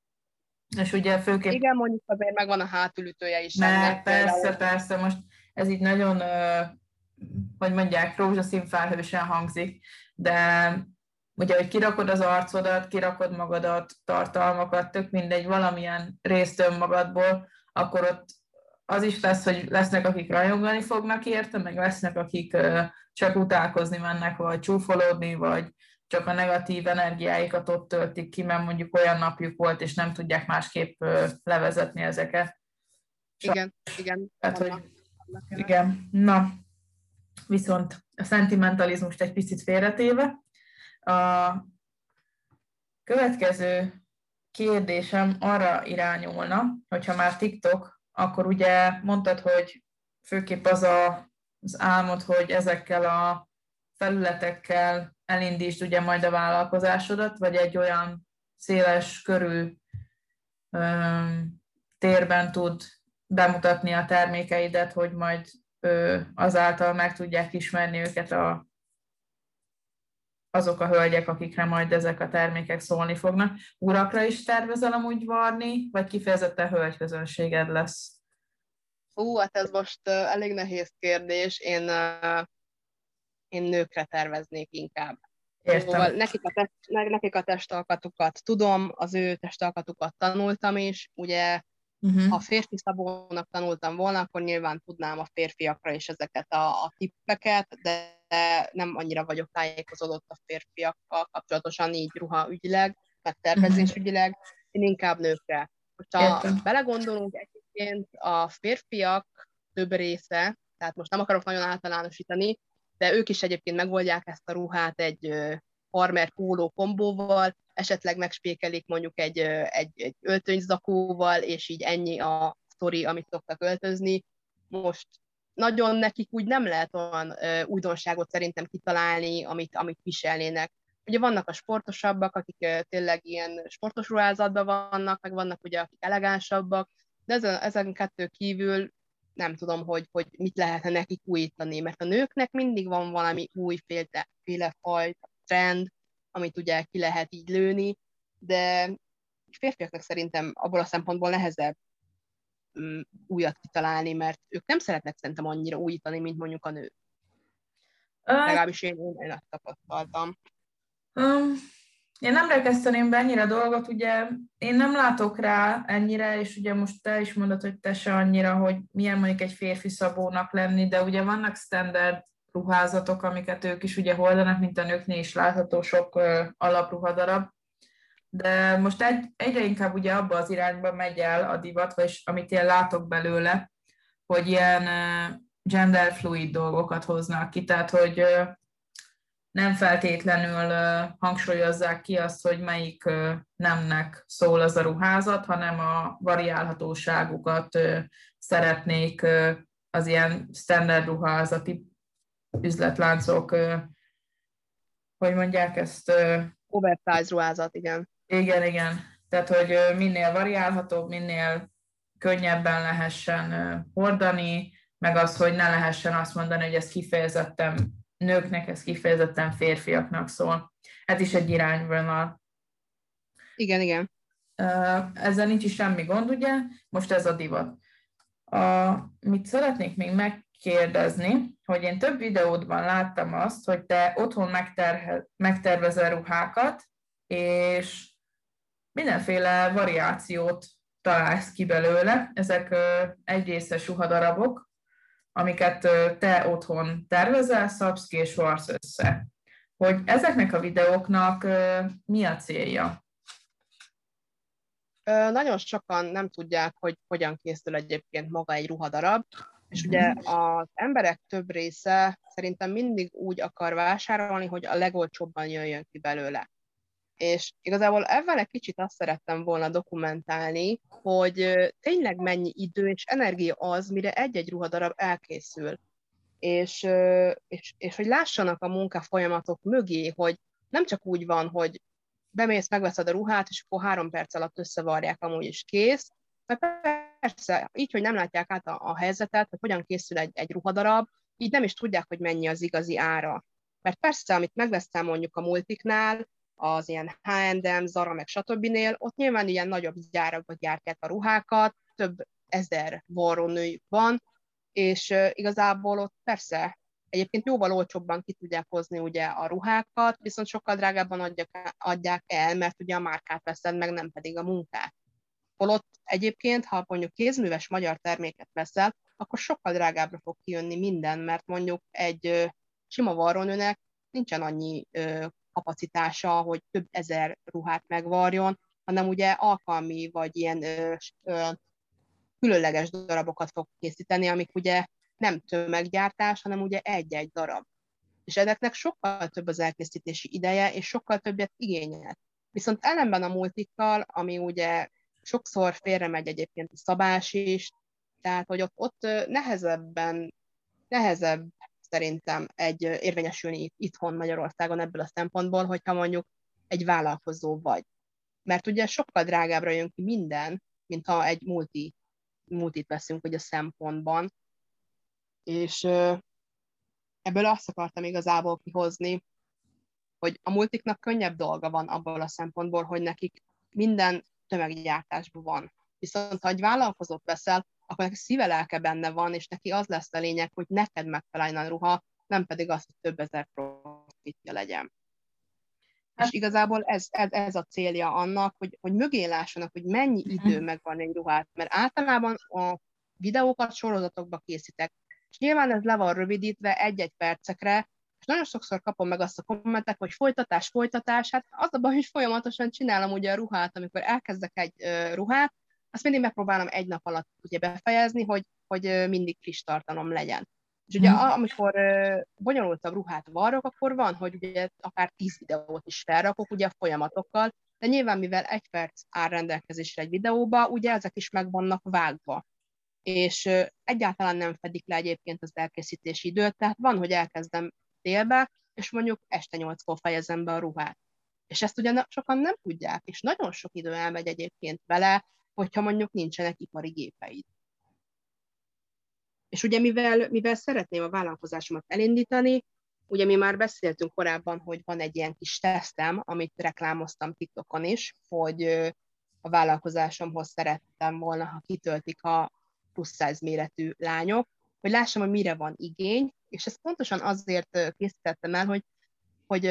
A: És ugye főként...
B: Igen, mondjuk azért megvan a hátulütője is.
A: Mert ennek, persze, például. persze, most ez így nagyon, hogy mondják, rózsaszín felhősen hangzik, de ugye, hogy kirakod az arcodat, kirakod magadat, tartalmakat, tök mindegy, valamilyen részt önmagadból, akkor ott az is lesz, hogy lesznek, akik rajongani fognak érte, meg lesznek, akik csak utálkozni mennek, vagy csúfolódni, vagy csak a negatív energiáikat ott töltik ki, mert mondjuk olyan napjuk volt, és nem tudják másképp levezetni ezeket.
B: Igen, igen.
A: Tehát, hogy, igen. Na, viszont a szentimentalizmust egy picit félretéve. A következő kérdésem arra irányulna, hogyha már TikTok akkor ugye mondtad, hogy főképp az a, az álmod, hogy ezekkel a felületekkel elindítsd ugye majd a vállalkozásodat, vagy egy olyan széles körű öm, térben tud bemutatni a termékeidet, hogy majd azáltal meg tudják ismerni őket a, azok a hölgyek, akikre majd ezek a termékek szólni fognak. Urakra is tervezel amúgy varni, vagy kifejezetten hölgyközönséged lesz?
B: Hú, hát ez most uh, elég nehéz kérdés. Én, uh, én nőkre terveznék inkább.
A: Értem. Szóval
B: nekik, a test, nekik a testalkatukat tudom, az ő testalkatukat tanultam is. Ugye, uh-huh. ha férfi szabónak tanultam volna, akkor nyilván tudnám a férfiakra is ezeket a, a tippeket, de nem annyira vagyok tájékozódott a férfiakkal kapcsolatosan, így ruhaügyileg, meg tervezésügyileg, én inkább nőkre. Ha belegondolunk, egyébként a férfiak több része, tehát most nem akarok nagyon általánosítani, de ők is egyébként megoldják ezt a ruhát egy farmer póló kombóval, esetleg megspékelik mondjuk egy, egy, egy öltönyzakóval, és így ennyi a sztori, amit szoktak öltözni. Most nagyon nekik úgy nem lehet olyan ö, újdonságot szerintem kitalálni, amit, amit viselnének. Ugye vannak a sportosabbak, akik ö, tényleg ilyen sportos ruházatban vannak, meg vannak ugye, akik elegánsabbak, de ezen, ezen kettő kívül nem tudom, hogy, hogy mit lehetne nekik újítani, mert a nőknek mindig van valami újféle féle fajta trend, amit ugye ki lehet így lőni, de férfiaknak szerintem abból a szempontból nehezebb um, újat kitalálni, mert ők nem szeretnek szerintem annyira újítani, mint mondjuk a nők. Uh, Legalábbis én, én, én tapasztaltam.
A: Um, én nem rekeszteném be ennyire dolgot, ugye én nem látok rá ennyire, és ugye most te is mondod, hogy te se annyira, hogy milyen mondjuk egy férfi szabónak lenni, de ugye vannak standard ruházatok, amiket ők is ugye hordanak, mint a nőknél is látható sok uh, alapruhadarab, de most egy, egyre inkább ugye abba az irányba megy el a divat, vagy amit én látok belőle, hogy ilyen genderfluid dolgokat hoznak ki, tehát hogy nem feltétlenül hangsúlyozzák ki azt, hogy melyik nemnek szól az a ruházat, hanem a variálhatóságukat szeretnék az ilyen standard ruházati üzletláncok hogy mondják ezt...
B: Oversize ruházat, igen.
A: Igen, igen. Tehát, hogy minél variálhatóbb, minél könnyebben lehessen hordani, meg az, hogy ne lehessen azt mondani, hogy ez kifejezetten nőknek, ez kifejezetten férfiaknak szól. Ez is egy irányvonal.
B: Igen, igen.
A: Ezzel nincs is semmi gond, ugye? Most ez a divat. A, mit szeretnék még megkérdezni, hogy én több videódban láttam azt, hogy te otthon megterhe, megtervezel ruhákat, és mindenféle variációt találsz ki belőle. Ezek egyrészes ruhadarabok, amiket te otthon tervezel, szabsz ki és varsz össze. Hogy ezeknek a videóknak mi a célja?
B: Nagyon sokan nem tudják, hogy hogyan készül egyébként maga egy ruhadarab, és ugye mhm. az emberek több része szerintem mindig úgy akar vásárolni, hogy a legolcsóbban jöjjön ki belőle. És igazából ebben egy kicsit azt szerettem volna dokumentálni, hogy tényleg mennyi idő és energia az, mire egy-egy ruhadarab elkészül. És, és, és hogy lássanak a munka folyamatok mögé, hogy nem csak úgy van, hogy bemész, megveszed a ruhát, és akkor három perc alatt összevarják, amúgy is kész. Mert persze, így, hogy nem látják át a, a helyzetet, hogy hogyan készül egy, egy ruhadarab, így nem is tudják, hogy mennyi az igazi ára. Mert persze, amit megvesztem mondjuk a multiknál, az ilyen H&M, Zara, meg stb. ott nyilván ilyen nagyobb gyárakban gyártják a ruhákat, több ezer varrónőjük van, és igazából ott persze egyébként jóval olcsóbban ki tudják hozni ugye a ruhákat, viszont sokkal drágábban adják, adják el, mert ugye a márkát veszed meg, nem pedig a munkát. Holott egyébként, ha mondjuk kézműves magyar terméket veszel, akkor sokkal drágábbra fog kijönni minden, mert mondjuk egy sima varrónőnek nincsen annyi kapacitása, hogy több ezer ruhát megvarjon, hanem ugye alkalmi vagy ilyen különleges darabokat fog készíteni, amik ugye nem tömeggyártás, hanem ugye egy-egy darab. És ezeknek sokkal több az elkészítési ideje, és sokkal többet igényel. Viszont ellenben a multikkal, ami ugye sokszor félre megy egyébként a szabás is, tehát hogy ott, ott nehezebben, nehezebb szerintem egy érvényesülni itthon Magyarországon ebből a szempontból, hogyha mondjuk egy vállalkozó vagy. Mert ugye sokkal drágábbra jön ki minden, mint ha egy multi, multit veszünk ugye szempontban. És ebből azt akartam igazából kihozni, hogy a multiknak könnyebb dolga van abból a szempontból, hogy nekik minden tömeggyártásban van. Viszont ha egy vállalkozót veszel, akkor neki szíve lelke benne van, és neki az lesz a lényeg, hogy neked megfeleljen a ruha, nem pedig az, hogy több ezer profitja legyen. Hát, és igazából ez, ez, ez a célja annak, hogy, hogy mögé lássanak, hogy mennyi mhm. idő megvan egy ruhát, mert általában a videókat sorozatokba készítek, és nyilván ez le van rövidítve egy-egy percekre, és nagyon sokszor kapom meg azt a kommentek, hogy folytatás, folytatás, hát az a baj, hogy folyamatosan csinálom ugye a ruhát, amikor elkezdek egy uh, ruhát, azt mindig megpróbálom egy nap alatt ugye befejezni, hogy, hogy mindig friss tartalom legyen. És ugye hmm. amikor bonyolultabb ruhát varrok, akkor van, hogy ugye akár tíz videót is felrakok ugye a folyamatokkal, de nyilván mivel egy perc áll rendelkezésre egy videóba, ugye ezek is meg vannak vágva. És egyáltalán nem fedik le egyébként az elkészítési időt, tehát van, hogy elkezdem délbe, és mondjuk este nyolckor fejezem be a ruhát. És ezt ugye sokan nem tudják, és nagyon sok idő elmegy egyébként vele, hogyha mondjuk nincsenek ipari gépeid. És ugye mivel, mivel szeretném a vállalkozásomat elindítani, ugye mi már beszéltünk korábban, hogy van egy ilyen kis tesztem, amit reklámoztam TikTokon is, hogy a vállalkozásomhoz szerettem volna, ha kitöltik a plusz méretű lányok, hogy lássam, hogy mire van igény, és ezt pontosan azért készítettem el, hogy, hogy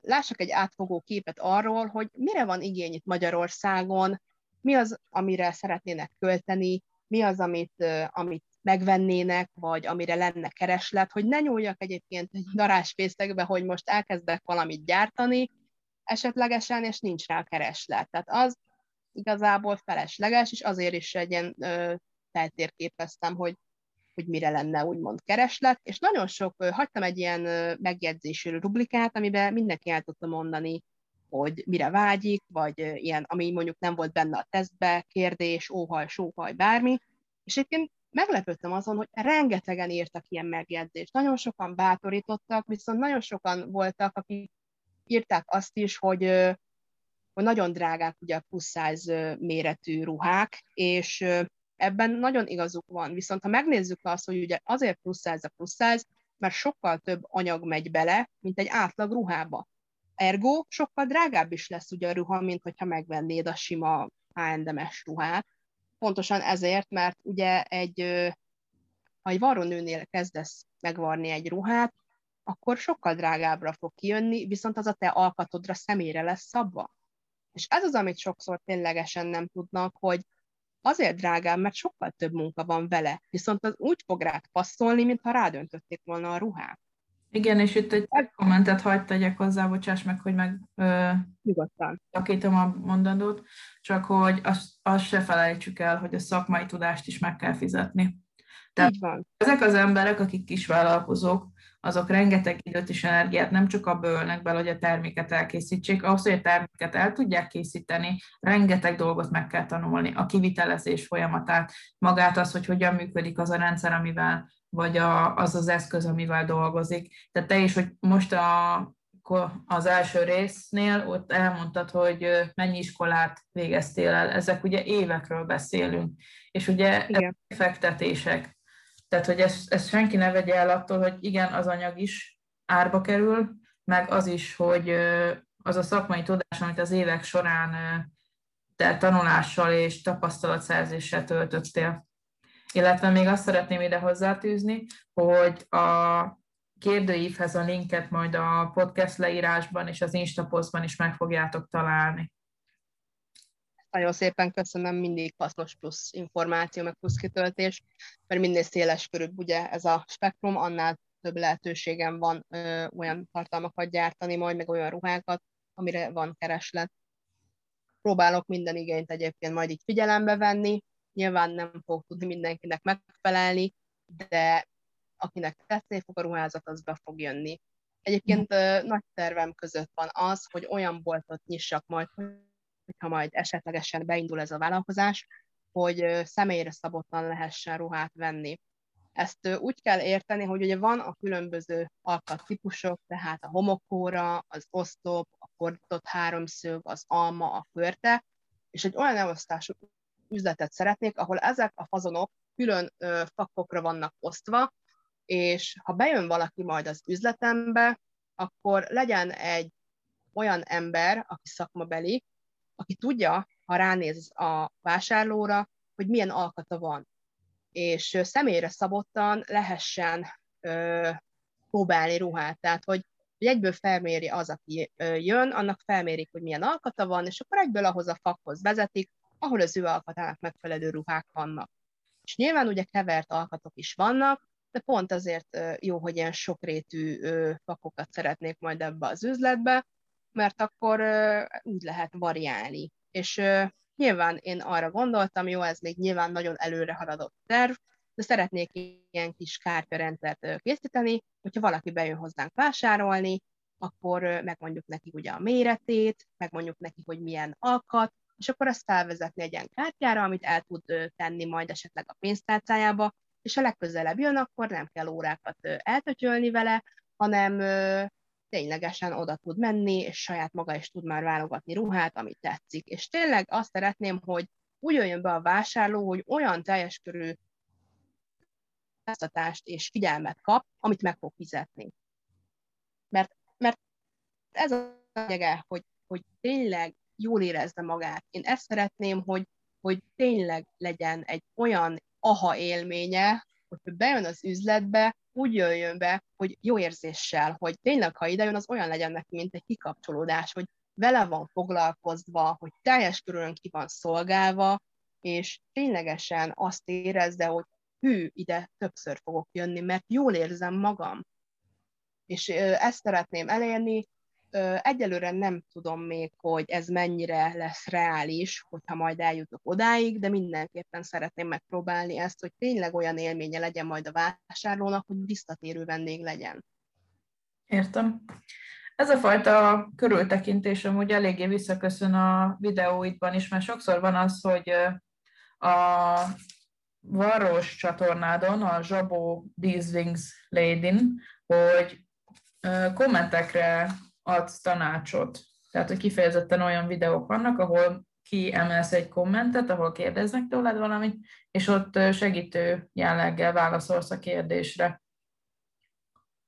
B: lássak egy átfogó képet arról, hogy mire van igény itt Magyarországon, mi az, amire szeretnének költeni, mi az, amit, amit megvennének, vagy amire lenne kereslet, hogy ne nyúljak egyébként egy darásfészekbe, hogy most elkezdek valamit gyártani, esetlegesen, és nincs rá kereslet. Tehát az igazából felesleges, és azért is egy ilyen feltérképeztem, hogy, hogy mire lenne úgymond kereslet, és nagyon sok, hagytam egy ilyen megjegyzésű rublikát, amiben mindenki el tudta mondani, hogy mire vágyik, vagy ilyen, ami mondjuk nem volt benne a tesztbe, kérdés, óhaj, sóhaj, bármi. És egyébként meglepődtem azon, hogy rengetegen írtak ilyen megjegyzést. Nagyon sokan bátorítottak, viszont nagyon sokan voltak, akik írták azt is, hogy, hogy nagyon drágák ugye a plusz méretű ruhák, és ebben nagyon igazuk van. Viszont ha megnézzük azt, hogy ugye azért plusz size a plusz size, mert sokkal több anyag megy bele, mint egy átlag ruhába. Ergo sokkal drágább is lesz ugye a ruha, mint hogyha megvennéd a sima H&M-es ruhát. Pontosan ezért, mert ugye egy, ha egy varrónőnél kezdesz megvarni egy ruhát, akkor sokkal drágábbra fog kijönni, viszont az a te alkatodra személyre lesz szabva. És ez az, amit sokszor ténylegesen nem tudnak, hogy azért drágább, mert sokkal több munka van vele, viszont az úgy fog rád passzolni, mintha rádöntötték volna a ruhát.
A: Igen, és itt egy kommentet hagyd tegyek hozzá, bocsáss meg, hogy meg ö,
B: Nyugodtan.
A: a mondandót, csak hogy azt, azt se felejtsük el, hogy a szakmai tudást is meg kell fizetni. Tehát Így van. ezek az emberek, akik kisvállalkozók, azok rengeteg időt és energiát nem csak abba ölnek bele, hogy a terméket elkészítsék, ahhoz, hogy a terméket el tudják készíteni, rengeteg dolgot meg kell tanulni, a kivitelezés folyamatát, magát az, hogy hogyan működik az a rendszer, amivel, vagy a, az az eszköz, amivel dolgozik. Tehát te is, hogy most a, az első résznél ott elmondtad, hogy mennyi iskolát végeztél el, ezek ugye évekről beszélünk, és ugye fektetések, tehát, hogy ezt, ezt senki ne vegye el attól, hogy igen, az anyag is árba kerül, meg az is, hogy az a szakmai tudás, amit az évek során te tanulással és tapasztalatszerzéssel töltöttél. Illetve még azt szeretném ide hozzátűzni, hogy a kérdőívhez a linket majd a podcast leírásban és az Instapostban is meg fogjátok találni.
B: Nagyon szépen köszönöm, mindig hasznos plusz információ, meg plusz kitöltés, mert minél széles körül ugye ez a spektrum, annál több lehetőségem van ö, olyan tartalmakat gyártani, majd meg olyan ruhákat, amire van kereslet. Próbálok minden igényt egyébként majd így figyelembe venni, nyilván nem fog tudni mindenkinek megfelelni, de akinek tetszeni fog a ruházat, az be fog jönni. Egyébként ö, nagy tervem között van az, hogy olyan boltot nyissak majd, hogyha majd esetlegesen beindul ez a vállalkozás, hogy személyre szabottan lehessen ruhát venni. Ezt úgy kell érteni, hogy ugye van a különböző alkattípusok, tehát a homokóra, az oszlop, a fordított háromszög, az alma, a körte, és egy olyan elosztású üzletet szeretnék, ahol ezek a fazonok külön ö, fakokra vannak osztva, és ha bejön valaki majd az üzletembe, akkor legyen egy olyan ember, aki szakmabeli, aki tudja, ha ránéz a vásárlóra, hogy milyen alkata van. És személyre szabottan lehessen ö, próbálni ruhát. Tehát, hogy, hogy egyből felméri az, aki jön, annak felmérik, hogy milyen alkata van, és akkor egyből ahhoz a fakhoz vezetik, ahol az ő alkatának megfelelő ruhák vannak. És nyilván ugye kevert alkatok is vannak, de pont azért jó, hogy ilyen sokrétű fakokat szeretnék majd ebbe az üzletbe, mert akkor úgy lehet variálni. És nyilván én arra gondoltam, jó, ez még nyilván nagyon előre haladott terv, de szeretnék ilyen kis kártyarendszert készíteni, hogyha valaki bejön hozzánk vásárolni, akkor megmondjuk neki ugye a méretét, megmondjuk neki, hogy milyen alkat, és akkor azt felvezetni egy ilyen kártyára, amit el tud tenni majd esetleg a pénztárcájába, és ha legközelebb jön, akkor nem kell órákat eltötyölni vele, hanem ténylegesen oda tud menni, és saját maga is tud már válogatni ruhát, amit tetszik. És tényleg azt szeretném, hogy úgy jöjjön be a vásárló, hogy olyan teljes körű és figyelmet kap, amit meg fog fizetni. Mert, mert ez a lényege, hogy, hogy tényleg jól érezze magát. Én ezt szeretném, hogy, hogy tényleg legyen egy olyan aha élménye, hogy bejön az üzletbe, úgy jöjjön be, hogy jó érzéssel, hogy tényleg, ha idejön, az olyan legyen neki, mint egy kikapcsolódás, hogy vele van foglalkozva, hogy teljes körülön ki van szolgálva, és ténylegesen azt érezze, hogy hű, ide többször fogok jönni, mert jól érzem magam. És ezt szeretném elérni, Egyelőre nem tudom még, hogy ez mennyire lesz reális, hogyha majd eljutok odáig, de mindenképpen szeretném megpróbálni ezt, hogy tényleg olyan élménye legyen majd a vásárlónak, hogy visszatérő vendég legyen.
A: Értem. Ez a fajta körültekintés amúgy eléggé visszaköszön a videóidban is, mert sokszor van az, hogy a varros csatornádon, a Zsabó These Wings Lady-n, hogy kommentekre adsz tanácsot. Tehát, hogy kifejezetten olyan videók vannak, ahol kiemelsz egy kommentet, ahol kérdeznek tőled valamit, és ott segítő jelleggel válaszolsz a kérdésre.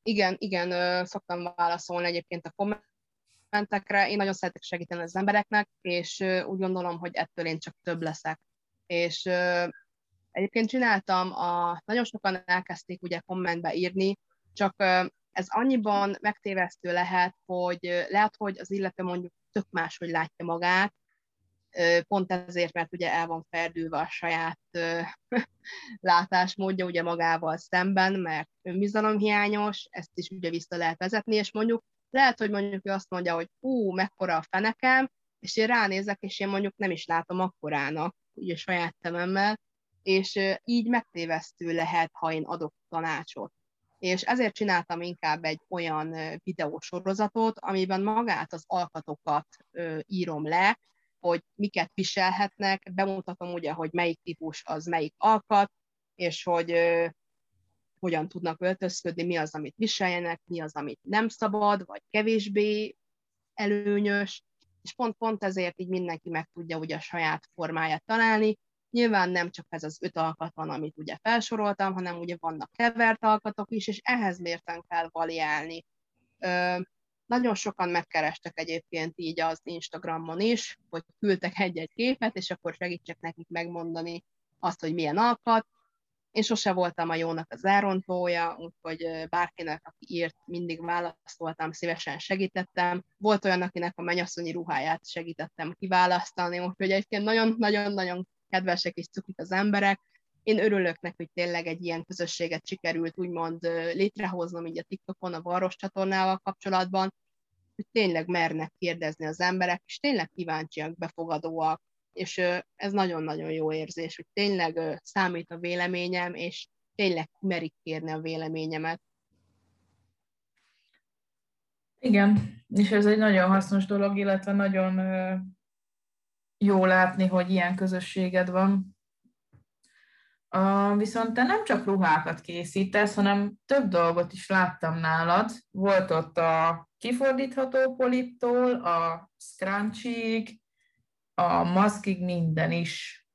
B: Igen, igen, szoktam válaszolni egyébként a kommentekre. Én nagyon szeretek segíteni az embereknek, és úgy gondolom, hogy ettől én csak több leszek. És egyébként csináltam, a, nagyon sokan elkezdték ugye kommentbe írni, csak ez annyiban megtévesztő lehet, hogy lehet, hogy az illető mondjuk tök máshogy látja magát, pont ezért, mert ugye el van ferdülve a saját látásmódja ugye magával szemben, mert önbizalomhiányos, ezt is ugye vissza lehet vezetni, és mondjuk lehet, hogy mondjuk ő azt mondja, hogy ú, mekkora a fenekem, és én ránézek, és én mondjuk nem is látom akkorának, ugye saját szememmel, és így megtévesztő lehet, ha én adok tanácsot. És ezért csináltam inkább egy olyan videósorozatot, amiben magát az alkatokat írom le, hogy miket viselhetnek, bemutatom ugye, hogy melyik típus az melyik alkat, és hogy hogyan tudnak öltözködni, mi az, amit viseljenek, mi az, amit nem szabad, vagy kevésbé előnyös, és pont-pont ezért így mindenki meg tudja ugye a saját formáját találni. Nyilván nem csak ez az öt alkat van, amit ugye felsoroltam, hanem ugye vannak kevert alkatok is, és ehhez mérten kell variálni. Nagyon sokan megkerestek egyébként így az Instagramon is, hogy küldtek egy-egy képet, és akkor segítsek nekik megmondani azt, hogy milyen alkat. Én sose voltam a jónak az elrontója, úgyhogy bárkinek, aki írt, mindig válaszoltam, szívesen segítettem. Volt olyan, akinek a mennyasszonyi ruháját segítettem kiválasztani, úgyhogy egyébként nagyon-nagyon-nagyon kedvesek és cukik az emberek. Én örülök neki, hogy tényleg egy ilyen közösséget sikerült úgymond létrehoznom így a TikTokon, a Varros csatornával kapcsolatban, hogy tényleg mernek kérdezni az emberek, és tényleg kíváncsiak, befogadóak, és ez nagyon-nagyon jó érzés, hogy tényleg számít a véleményem, és tényleg merik kérni a véleményemet.
A: Igen, és ez egy nagyon hasznos dolog, illetve nagyon jó látni, hogy ilyen közösséged van. Uh, viszont te nem csak ruhákat készítesz, hanem több dolgot is láttam nálad. Volt ott a kifordítható poliptól, a scrunchig, a maszkig minden is.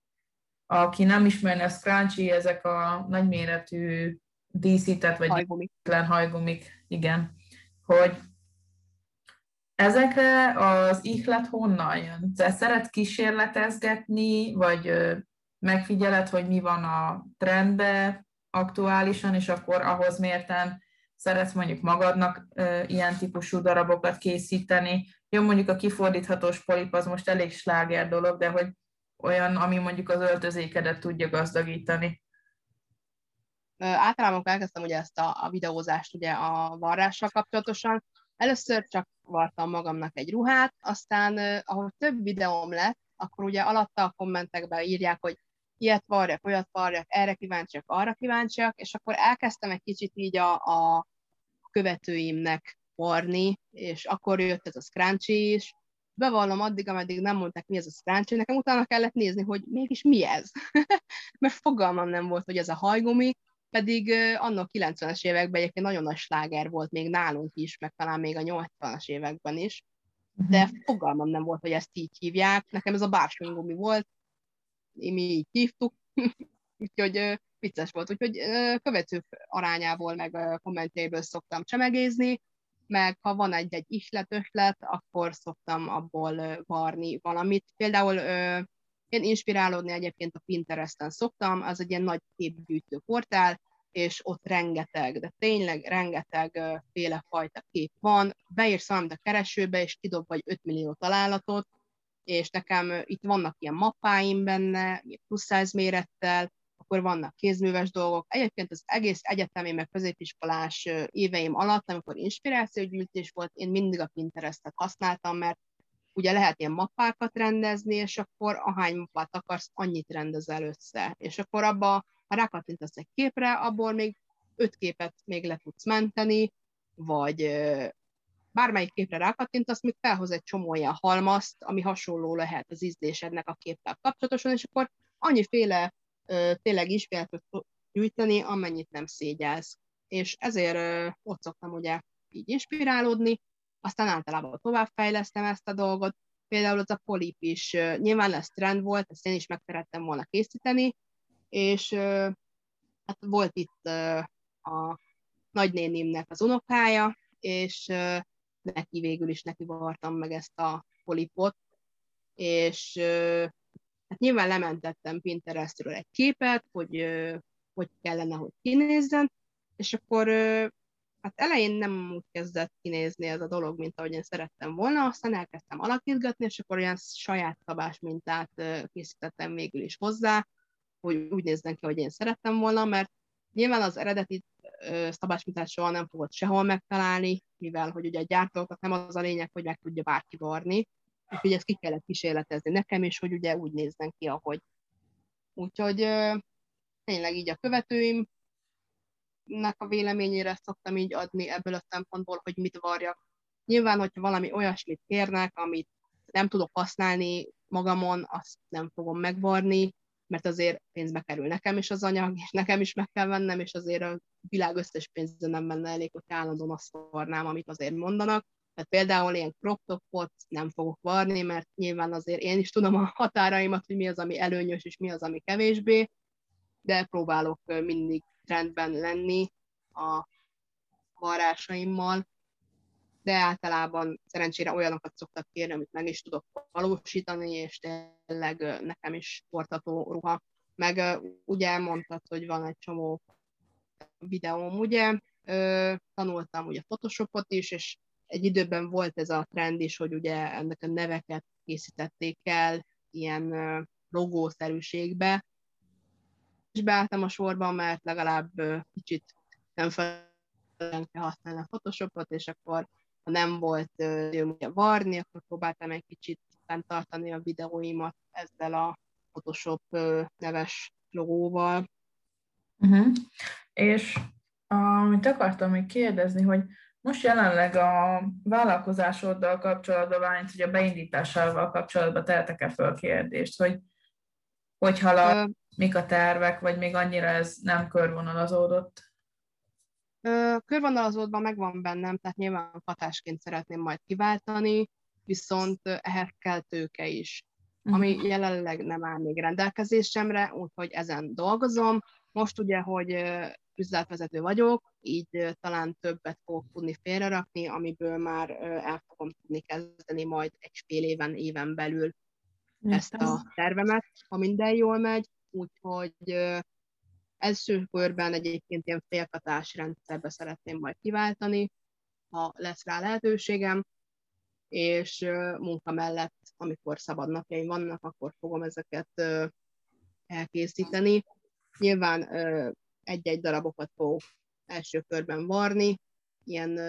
A: Aki nem ismeri a scrunchig, ezek a nagyméretű díszített vagy hajgumik. hajgumik, igen, hogy ezekre az ihlet honnan jön? Te szeret kísérletezgetni, vagy megfigyeled, hogy mi van a trendbe aktuálisan, és akkor ahhoz mérten szeretsz mondjuk magadnak ö, ilyen típusú darabokat készíteni. Jó, mondjuk a kifordíthatós polip az most elég sláger dolog, de hogy olyan, ami mondjuk az öltözékedet tudja gazdagítani.
B: Általában elkezdtem ugye ezt a, a videózást ugye a varrással kapcsolatosan. Először csak vartam magamnak egy ruhát, aztán ahogy több videóm lett, akkor ugye alatta a kommentekben írják, hogy ilyet varjak, olyat varjak, erre kíváncsiak, arra kíváncsiak, és akkor elkezdtem egy kicsit így a, a követőimnek varni, és akkor jött ez a scrunchy is. Bevallom addig, ameddig nem mondták, mi ez a scrunchy, nekem utána kellett nézni, hogy mégis mi ez. Mert fogalmam nem volt, hogy ez a hajgumi, pedig annak 90-es években egyébként nagyon nagy sláger volt még nálunk is, meg talán még a 80-as években is, de mhm. fogalmam nem volt, hogy ezt így hívják. Nekem ez a bársonygumi volt, mi így hívtuk, úgyhogy vicces volt. Úgyhogy követők arányából, meg kommentjeiből szoktam csemegézni, meg ha van egy-egy islet, ötlet, akkor szoktam abból varni valamit. Például én inspirálódni egyébként a Pinteresten szoktam, az egy ilyen nagy képgyűjtő portál, és ott rengeteg, de tényleg rengeteg féle fajta kép van. Beírsz valamit a keresőbe, és kidob vagy 5 millió találatot, és nekem itt vannak ilyen mappáim benne, plusz size mérettel, akkor vannak kézműves dolgok. Egyébként az egész egyetemi, meg középiskolás éveim alatt, amikor inspirációgyűjtés volt, én mindig a Pinterestet használtam, mert ugye lehet ilyen mappákat rendezni, és akkor ahány mappát akarsz, annyit rendezel össze. És akkor abba, ha rákattintasz egy képre, abból még öt képet még le tudsz menteni, vagy bármelyik képre rákattintasz, még felhoz egy csomó olyan halmazt, ami hasonló lehet az ízlésednek a képpel kapcsolatosan, és akkor annyiféle tényleg inspirációt gyűjteni, amennyit nem szégyelsz. És ezért ott szoktam ugye így inspirálódni, aztán általában továbbfejlesztem ezt a dolgot, például az a polip is, nyilván ez trend volt, ezt én is meg szerettem volna készíteni, és hát volt itt a nagynénimnek az unokája, és neki végül is neki vartam meg ezt a polipot, és hát nyilván lementettem Pinterestről egy képet, hogy hogy kellene, hogy kinézzen, és akkor hát elején nem úgy kezdett kinézni ez a dolog, mint ahogy én szerettem volna, aztán elkezdtem alakítgatni, és akkor olyan saját szabás mintát készítettem végül is hozzá, hogy úgy nézzen ki, hogy én szerettem volna, mert nyilván az eredeti szabásmintát soha nem fogod sehol megtalálni, mivel hogy ugye a gyártókat nem az a lényeg, hogy meg tudja bárki varni, úgyhogy ezt ki kellett kísérletezni nekem is, hogy ugye úgy nézzen ki, ahogy. Úgyhogy tényleg így a követőim nek a véleményére szoktam így adni ebből a szempontból, hogy mit varjak. Nyilván, hogyha valami olyasmit kérnek, amit nem tudok használni magamon, azt nem fogom megvarni, mert azért pénzbe kerül nekem is az anyag, és nekem is meg kell vennem, és azért a világ összes pénze nem menne elég, hogy állandóan azt varnám, amit azért mondanak. Tehát például ilyen crop topot nem fogok varni, mert nyilván azért én is tudom a határaimat, hogy mi az, ami előnyös, és mi az, ami kevésbé, de próbálok mindig rendben lenni a varrásaimmal, de általában szerencsére olyanokat szoktak kérni, amit meg is tudok valósítani, és tényleg nekem is sportató ruha. Meg ugye elmondtad, hogy van egy csomó videóm, ugye, tanultam ugye Photoshopot is, és egy időben volt ez a trend is, hogy ugye ennek a neveket készítették el ilyen logószerűségbe, és beálltam a sorban, mert legalább kicsit nem felelően kell használni a Photoshopot, és akkor ha nem volt ugye varni, akkor próbáltam egy kicsit tartani a videóimat ezzel a Photoshop neves logóval.
A: Uh-huh. És amit akartam még kérdezni, hogy most jelenleg a vállalkozásoddal kapcsolatban, vagy hogy a beindításával kapcsolatban tehetek-e föl kérdést, hogy hogy halad, uh, mik a tervek, vagy még annyira ez nem körvonalazódott?
B: Körvonalazódva megvan bennem, tehát nyilván hatásként szeretném majd kiváltani, viszont ehhez kell tőke is, ami uh-huh. jelenleg nem áll még rendelkezésemre, úgyhogy ezen dolgozom. Most ugye, hogy üzletvezető vagyok, így talán többet fogok tudni félrerakni, amiből már el fogom tudni kezdeni majd egy fél éven, éven belül ezt a tervemet, ha minden jól megy, úgyhogy első körben egyébként ilyen félkatás rendszerbe szeretném majd kiváltani, ha lesz rá lehetőségem, és munka mellett, amikor szabad napjaim vannak, akkor fogom ezeket elkészíteni. Nyilván egy-egy darabokat fogok első körben varni, ilyen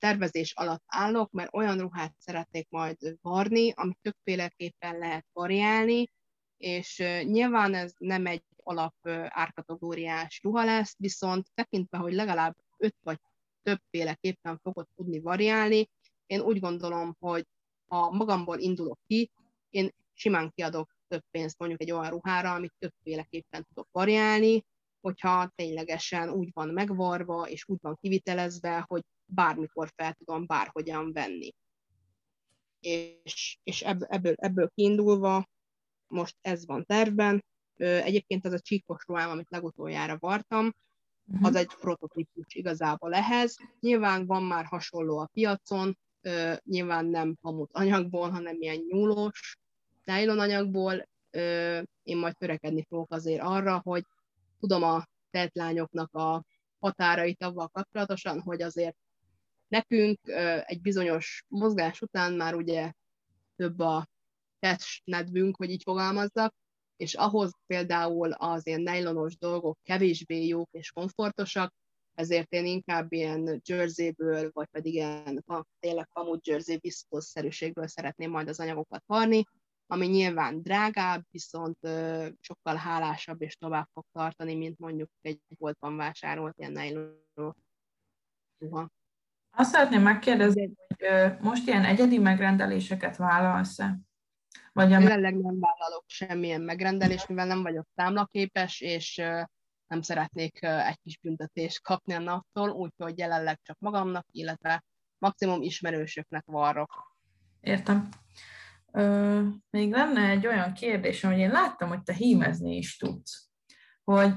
B: tervezés alatt állok, mert olyan ruhát szeretnék majd varni, amit többféleképpen lehet variálni, és nyilván ez nem egy alap árkategóriás ruha lesz, viszont tekintve, hogy legalább öt vagy többféleképpen fogod tudni variálni, én úgy gondolom, hogy ha magamból indulok ki, én simán kiadok több pénzt mondjuk egy olyan ruhára, amit többféleképpen tudok variálni, hogyha ténylegesen úgy van megvarva, és úgy van kivitelezve, hogy bármikor fel tudom bárhogyan venni. És, és ebből, ebből kiindulva most ez van tervben. Egyébként az a csíkos ruhám, amit legutoljára vartam, uh-huh. az egy prototípus igazából ehhez. Nyilván van már hasonló a piacon, nyilván nem pamut anyagból, hanem ilyen nyúlós nylon anyagból. Én majd törekedni fogok azért arra, hogy tudom a tetlányoknak a határait avval kapcsolatosan, hogy azért nekünk egy bizonyos mozgás után már ugye több a testnedvünk, hogy így fogalmazzak, és ahhoz például az ilyen nejlonos dolgok kevésbé jók és komfortosak, ezért én inkább ilyen jerseyből, vagy pedig ilyen tényleg pamut jersey viszkózszerűségből szeretném majd az anyagokat varni, ami nyilván drágább, viszont sokkal hálásabb és tovább fog tartani, mint mondjuk egy boltban vásárolt ilyen nejlonos ruha.
A: Azt szeretném megkérdezni, hogy most ilyen egyedi megrendeléseket vállalsz-e?
B: Vagy a... Jelenleg nem vállalok semmilyen megrendelést, mivel nem vagyok számlaképes, és nem szeretnék egy kis büntetést kapni a naptól, úgyhogy jelenleg csak magamnak, illetve maximum ismerősöknek varrok.
A: Értem. Ö, még lenne egy olyan kérdés, hogy én láttam, hogy te hímezni is tudsz. Hogy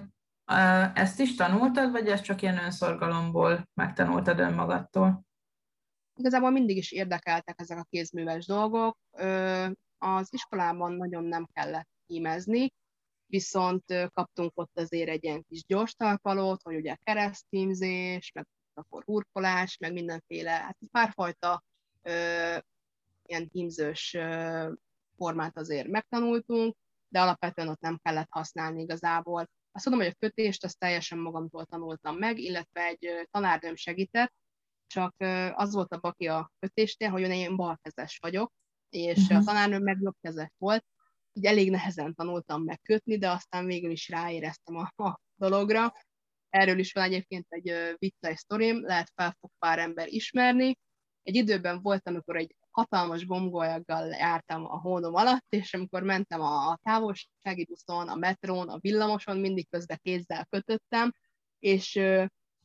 A: ezt is tanultad, vagy ezt csak ilyen önszorgalomból megtanultad önmagadtól?
B: Igazából mindig is érdekeltek ezek a kézműves dolgok. Az iskolában nagyon nem kellett hímezni, viszont kaptunk ott azért egy ilyen kis gyors talpalót, hogy ugye keresztínzés, meg akkor hurkolás, meg mindenféle, hát párfajta ö, ilyen hímzős ö, formát azért megtanultunk, de alapvetően ott nem kellett használni igazából. Azt tudom, hogy a kötést azt teljesen magamtól tanultam meg, illetve egy tanárnőm segített, csak az volt a baki a kötésnél, hogy én balkezes vagyok, és uh-huh. a mhm. tanárnőm meg jobbkezes volt, így elég nehezen tanultam megkötni, de aztán végül is ráéreztem a, a dologra. Erről is van egyébként egy vicces sztorim, lehet fel fog pár ember ismerni. Egy időben volt, amikor egy hatalmas gomgolyaggal jártam a hónom alatt, és amikor mentem a távolsági buszon, a metrón, a villamoson, mindig közben kézzel kötöttem, és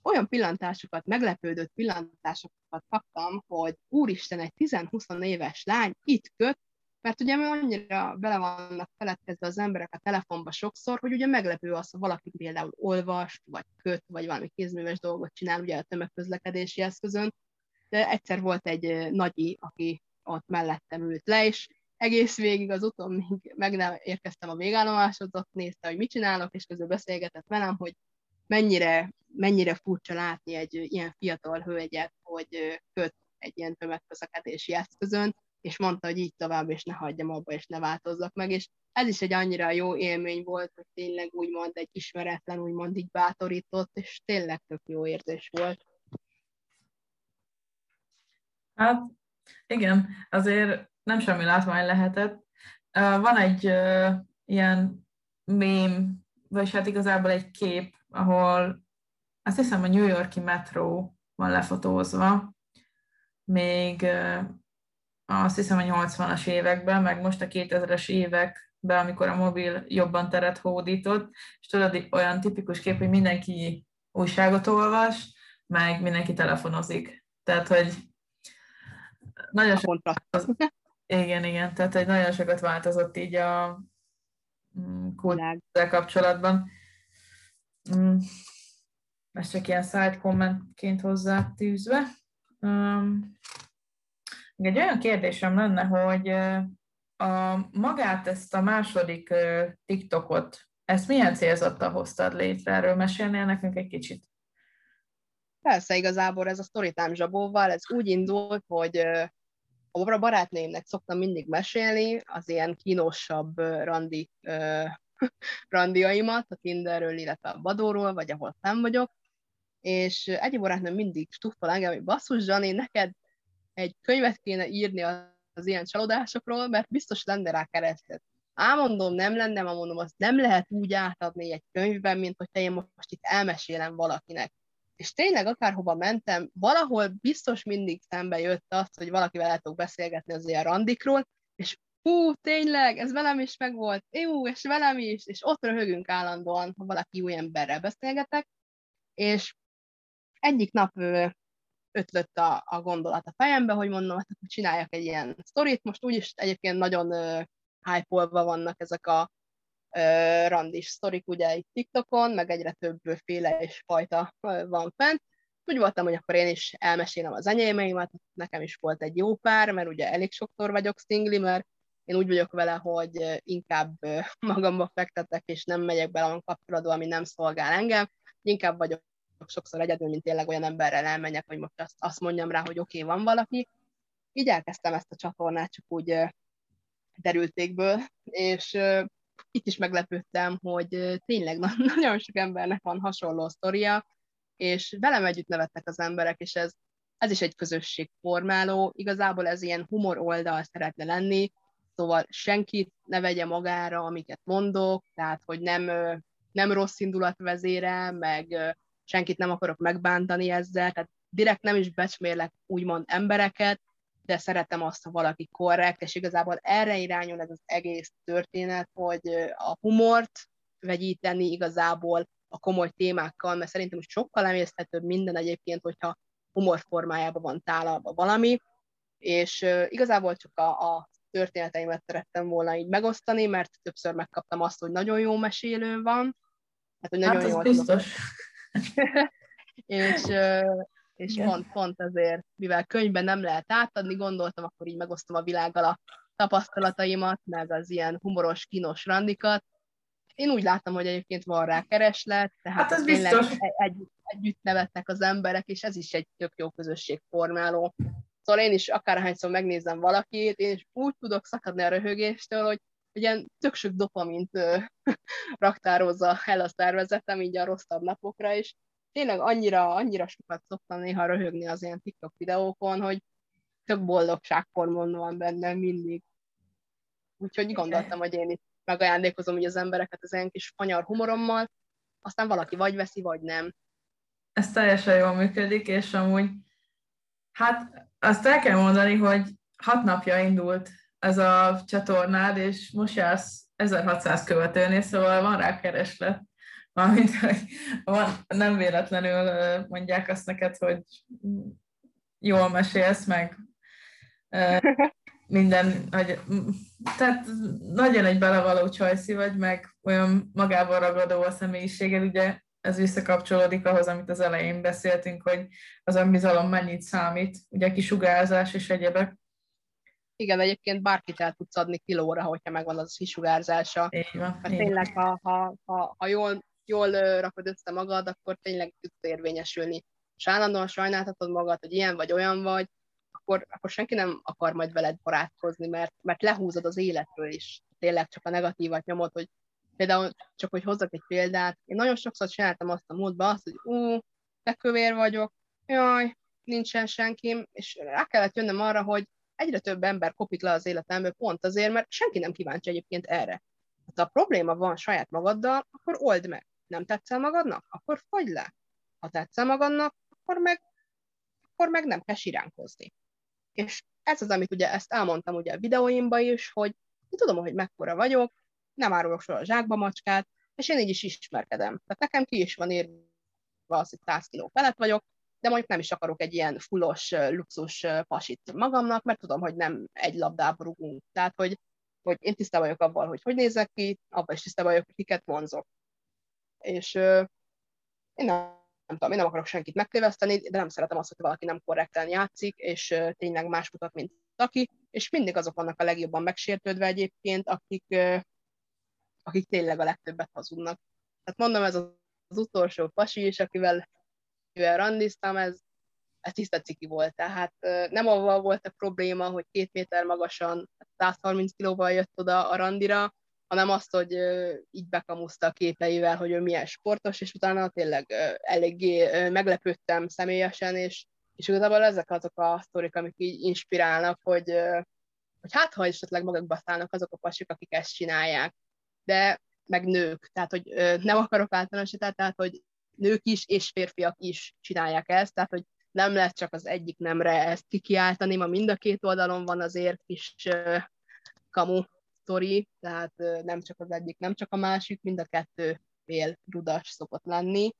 B: olyan pillantásokat, meglepődött pillantásokat kaptam, hogy úristen, egy 10-20 éves lány itt köt, mert ugye annyira bele vannak feledkezve az emberek a telefonba sokszor, hogy ugye meglepő az, ha valaki például olvas, vagy köt, vagy valami kézműves dolgot csinál ugye a tömegközlekedési eszközön, de egyszer volt egy nagyi, aki ott mellettem ült le, és egész végig az utam, még meg nem érkeztem a végállomáshoz, ott nézte, hogy mit csinálok, és közül beszélgetett velem, hogy mennyire, mennyire furcsa látni egy ilyen fiatal hölgyet, hogy köt egy ilyen tömegközlekedési eszközön, és mondta, hogy így tovább, és ne hagyjam abba, és ne változzak meg, és ez is egy annyira jó élmény volt, hogy tényleg úgymond egy ismeretlen, úgymond így bátorított, és tényleg tök jó érzés volt.
A: Hát igen, azért nem semmi látvány lehetett. Van egy uh, ilyen mém, vagy hát igazából egy kép, ahol azt hiszem a New Yorki metró van lefotózva, még uh, azt hiszem a 80-as években, meg most a 2000-es években, amikor a mobil jobban teret hódított, és tudod, olyan tipikus kép, hogy mindenki újságot olvas, meg mindenki telefonozik. Tehát, hogy nagyon sokat változott. Igen, igen, tehát egy nagyon sokat változott így a mm, kultúrával kapcsolatban. Mm, ez csak ilyen side commentként hozzá tűzve. Um, egy olyan kérdésem lenne, hogy a, magát ezt a második TikTokot, ezt milyen célzattal hoztad létre? Erről mesélnél nekünk egy kicsit?
B: Persze, igazából ez a Storytime zsabóval, ez úgy indult, hogy a barátnémnek szoktam mindig mesélni az ilyen kínosabb randi, randiaimat, a Tinderről, illetve a Badóról, vagy ahol fenn vagyok, és egyik barátnőm mindig stuffol engem, hogy basszus, Zsani, neked egy könyvet kéne írni az ilyen csalódásokról, mert biztos lenne rá keresztet. Ámondom, nem lenne, ma mondom, azt nem lehet úgy átadni egy könyvben, mint hogyha én most itt elmesélem valakinek. És tényleg akárhova mentem, valahol biztos mindig szembe jött azt, hogy valakivel el tudok beszélgetni az ilyen randikról, és hú, tényleg, ez velem is megvolt, jó, és velem is, és ott röhögünk állandóan, ha valaki új emberrel beszélgetek, és egyik nap ötlött a, a gondolat a fejembe, hogy mondom, hát akkor csináljak egy ilyen sztorit, most úgyis egyébként nagyon hype vannak ezek a randis sztorik ugye itt TikTokon, meg egyre többféle és fajta van fent. Úgy voltam, hogy akkor én is elmesélem az enyémeimet, nekem is volt egy jó pár, mert ugye elég sokszor vagyok szingli, mert én úgy vagyok vele, hogy inkább magamba fektetek, és nem megyek bele a kapcsolatba, ami nem szolgál engem, inkább vagyok sokszor egyedül, mint tényleg olyan emberrel elmenjek, hogy most azt, azt mondjam rá, hogy oké, okay, van valaki. Így elkezdtem ezt a csatornát csak úgy derültékből, és itt is meglepődtem, hogy tényleg nagyon sok embernek van hasonló sztoria, és velem együtt nevettek az emberek, és ez, ez is egy közösségformáló. Igazából ez ilyen humor oldal szeretne lenni, szóval senkit ne vegye magára, amiket mondok, tehát hogy nem, nem rossz indulat vezére, meg senkit nem akarok megbántani ezzel, tehát direkt nem is becsmérlek úgymond embereket, de szeretem azt, ha valaki korrekt, és igazából erre irányul ez az egész történet, hogy a humort vegyíteni igazából a komoly témákkal, mert szerintem sokkal emészthetőbb minden egyébként, hogyha humor formájában van tálalva valami, és igazából csak a, a történeteimet szerettem volna így megosztani, mert többször megkaptam azt, hogy nagyon jó mesélő van.
A: Hát, hogy nagyon hát jó biztos.
B: és és pont, pont azért, mivel könyvben nem lehet átadni, gondoltam, akkor így megosztom a világgal a tapasztalataimat, meg az ilyen humoros, kínos randikat. Én úgy láttam, hogy egyébként van rá kereslet, tehát hát ez biztos. Egy, együtt nevetnek az emberek, és ez is egy tök jó közösségformáló. Szóval én is akárhányszor megnézem valakit, én is úgy tudok szakadni a röhögéstől, hogy ilyen tök sok dopamint raktározza el a szervezetem így a rosszabb napokra, és tényleg annyira, annyira sokat szoktam néha röhögni az ilyen TikTok videókon, hogy tök boldogsághormon van benne mindig. Úgyhogy gondoltam, hogy én itt megajándékozom hogy az embereket az ilyen kis fanyar humorommal, aztán valaki vagy veszi, vagy nem.
A: Ez teljesen jól működik, és amúgy hát azt el kell mondani, hogy hat napja indult ez a csatornád, és most jársz 1600 követőnél, szóval van rá kereslet. Hogy van, nem véletlenül mondják azt neked, hogy jól mesélsz, meg minden, hogy, tehát nagyon egy belevaló csajszi vagy, meg olyan magával ragadó a személyiséged, ugye ez visszakapcsolódik ahhoz, amit az elején beszéltünk, hogy az önbizalom mennyit számít, ugye kisugárzás és egyebek.
B: Igen, egyébként bárkit el tudsz adni kilóra, hogyha megvan az a kisugárzása. Így van, Mert tényleg, ha, ha, ha, ha jól jól rakod össze magad, akkor tényleg tudsz érvényesülni. És állandóan sajnáltatod magad, hogy ilyen vagy olyan vagy, akkor, akkor senki nem akar majd veled barátkozni, mert, mert lehúzod az életről is. Tényleg csak a negatívat nyomod, hogy például csak, hogy hozzak egy példát, én nagyon sokszor csináltam azt a módba, azt, hogy ú, te kövér vagyok, jaj, nincsen senkim, és rá kellett jönnöm arra, hogy egyre több ember kopik le az életemből pont azért, mert senki nem kíváncsi egyébként erre. Ha a probléma van saját magaddal, akkor old meg nem tetszel magadnak, akkor fogy le. Ha tetszel magadnak, akkor meg, akkor meg nem kell siránkozni. És ez az, amit ugye ezt elmondtam ugye a videóimban is, hogy én tudom, hogy mekkora vagyok, nem árulok soha a zsákba macskát, és én így is ismerkedem. Tehát nekem ki is van írva az, hogy 100 kiló felett vagyok, de mondjuk nem is akarok egy ilyen fullos, luxus pasit magamnak, mert tudom, hogy nem egy labdába rugunk. Tehát, hogy, hogy én tisztában vagyok abban, hogy hogy nézek ki, abban is tisztában vagyok, hogy kiket vonzok és én nem, nem tudom, én nem akarok senkit megtéveszteni, de nem szeretem azt, hogy valaki nem korrekten játszik, és tényleg más mutat, mint aki, és mindig azok vannak a legjobban megsértődve egyébként, akik, akik tényleg a legtöbbet hazudnak. Tehát mondom, ez az, utolsó pasi is, akivel, akivel randiztam, ez, ez tiszta ciki volt. Tehát nem avval volt a probléma, hogy két méter magasan, 130 kilóval jött oda a randira, hanem azt, hogy így bekamuszta a képeivel, hogy ő milyen sportos, és utána tényleg eléggé meglepődtem személyesen, és, és igazából ezek azok a sztorik, amik így inspirálnak, hogy, hogy hát ha esetleg magukba szállnak azok a pasik, akik ezt csinálják, de meg nők, tehát hogy nem akarok általánosítani, tehát hogy nők is és férfiak is csinálják ezt, tehát hogy nem lehet csak az egyik nemre ezt kikiáltani, ma mind a két oldalon van azért kis kamu sztori, tehát nem csak az egyik, nem csak a másik, mind a kettő fél rudas szokott lenni.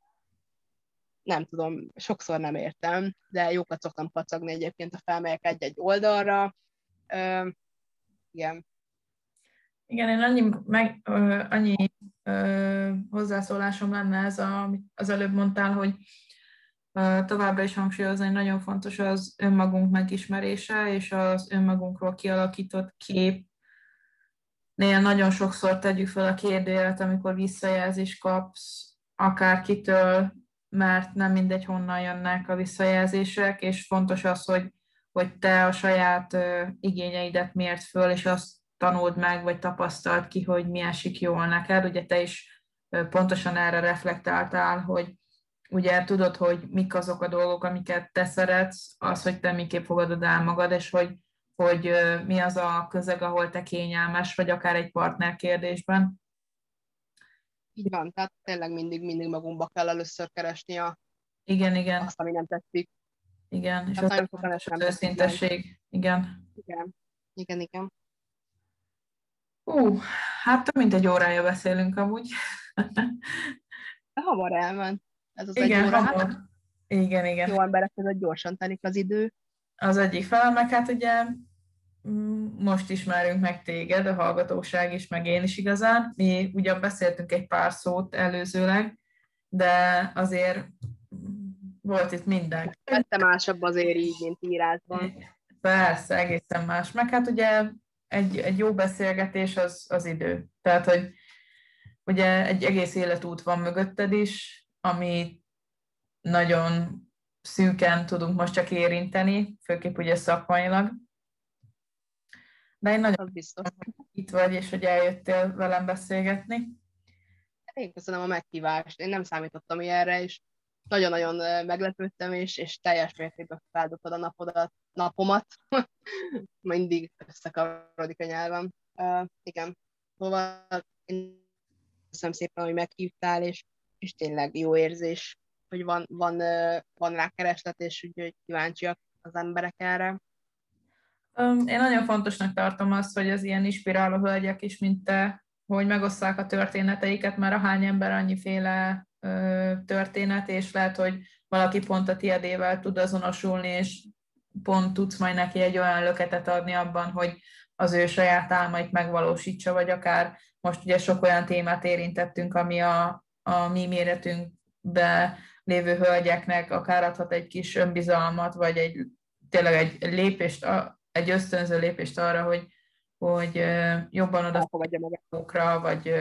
B: Nem tudom, sokszor nem értem, de jókat szoktam kacagni egyébként, a felmegyek egy-egy oldalra. Uh, igen.
A: Igen, én annyi, meg, ö, annyi ö, hozzászólásom lenne ez, a, amit az előbb mondtál, hogy ö, továbbra is hangsúlyozni, hogy nagyon fontos az önmagunk megismerése, és az önmagunkról kialakított kép néha nagyon sokszor tegyük fel a kérdőjelet, amikor visszajelzést kapsz akárkitől, mert nem mindegy, honnan jönnek a visszajelzések, és fontos az, hogy, hogy te a saját igényeidet mért föl, és azt tanuld meg, vagy tapasztalt ki, hogy mi esik jól neked. Ugye te is pontosan erre reflektáltál, hogy ugye tudod, hogy mik azok a dolgok, amiket te szeretsz, az, hogy te miképp fogadod el magad, és hogy hogy mi az a közeg, ahol te kényelmes, vagy akár egy partner kérdésben.
B: Így van, tehát tényleg mindig, mindig magunkba kell először keresni a,
A: igen, igen.
B: azt, ami nem tetszik.
A: Igen, és tehát az, az őszintesség. Igen.
B: Igen, igen, igen.
A: Ú, hát több mint egy órája beszélünk amúgy.
B: De hamar elment. Ez az
A: igen, egy óra. Hamar. Hát Igen, igen.
B: Jó emberek között gyorsan telik az idő.
A: Az egyik fel, meg hát ugye most ismerünk meg téged, a hallgatóság is, meg én is igazán. Mi ugyan beszéltünk egy pár szót előzőleg, de azért volt itt minden.
B: Vette másabb azért így, mint írásban.
A: Persze, egészen más. Meg hát ugye egy, egy jó beszélgetés az, az idő. Tehát, hogy ugye egy egész életút van mögötted is, ami nagyon szűken tudunk most csak érinteni, főképp ugye szakmailag. De én nagyon biztos. itt vagy, és hogy eljöttél velem beszélgetni.
B: Én köszönöm a meghívást. Én nem számítottam ilyenre, és nagyon-nagyon meglepődtem, és, és teljes mértékben feldobtad a napodat, napomat. Mindig összekavarodik a nyelvem. Uh, igen. Szóval én köszönöm szépen, hogy meghívtál, és, és tényleg jó érzés, hogy van, van, van rá kereslet, és úgy, kíváncsiak az emberek erre.
A: Én nagyon fontosnak tartom azt, hogy az ilyen inspiráló hölgyek is, mint te, hogy megosszák a történeteiket, mert a hány ember annyiféle történet, és lehet, hogy valaki pont a tiedével tud azonosulni, és pont tudsz majd neki egy olyan löketet adni abban, hogy az ő saját álmait megvalósítsa, vagy akár most ugye sok olyan témát érintettünk, ami a, a mi méretünkbe lévő hölgyeknek akár adhat egy kis önbizalmat, vagy egy tényleg egy lépést, egy ösztönző lépést arra, hogy, hogy jobban magukra, vagy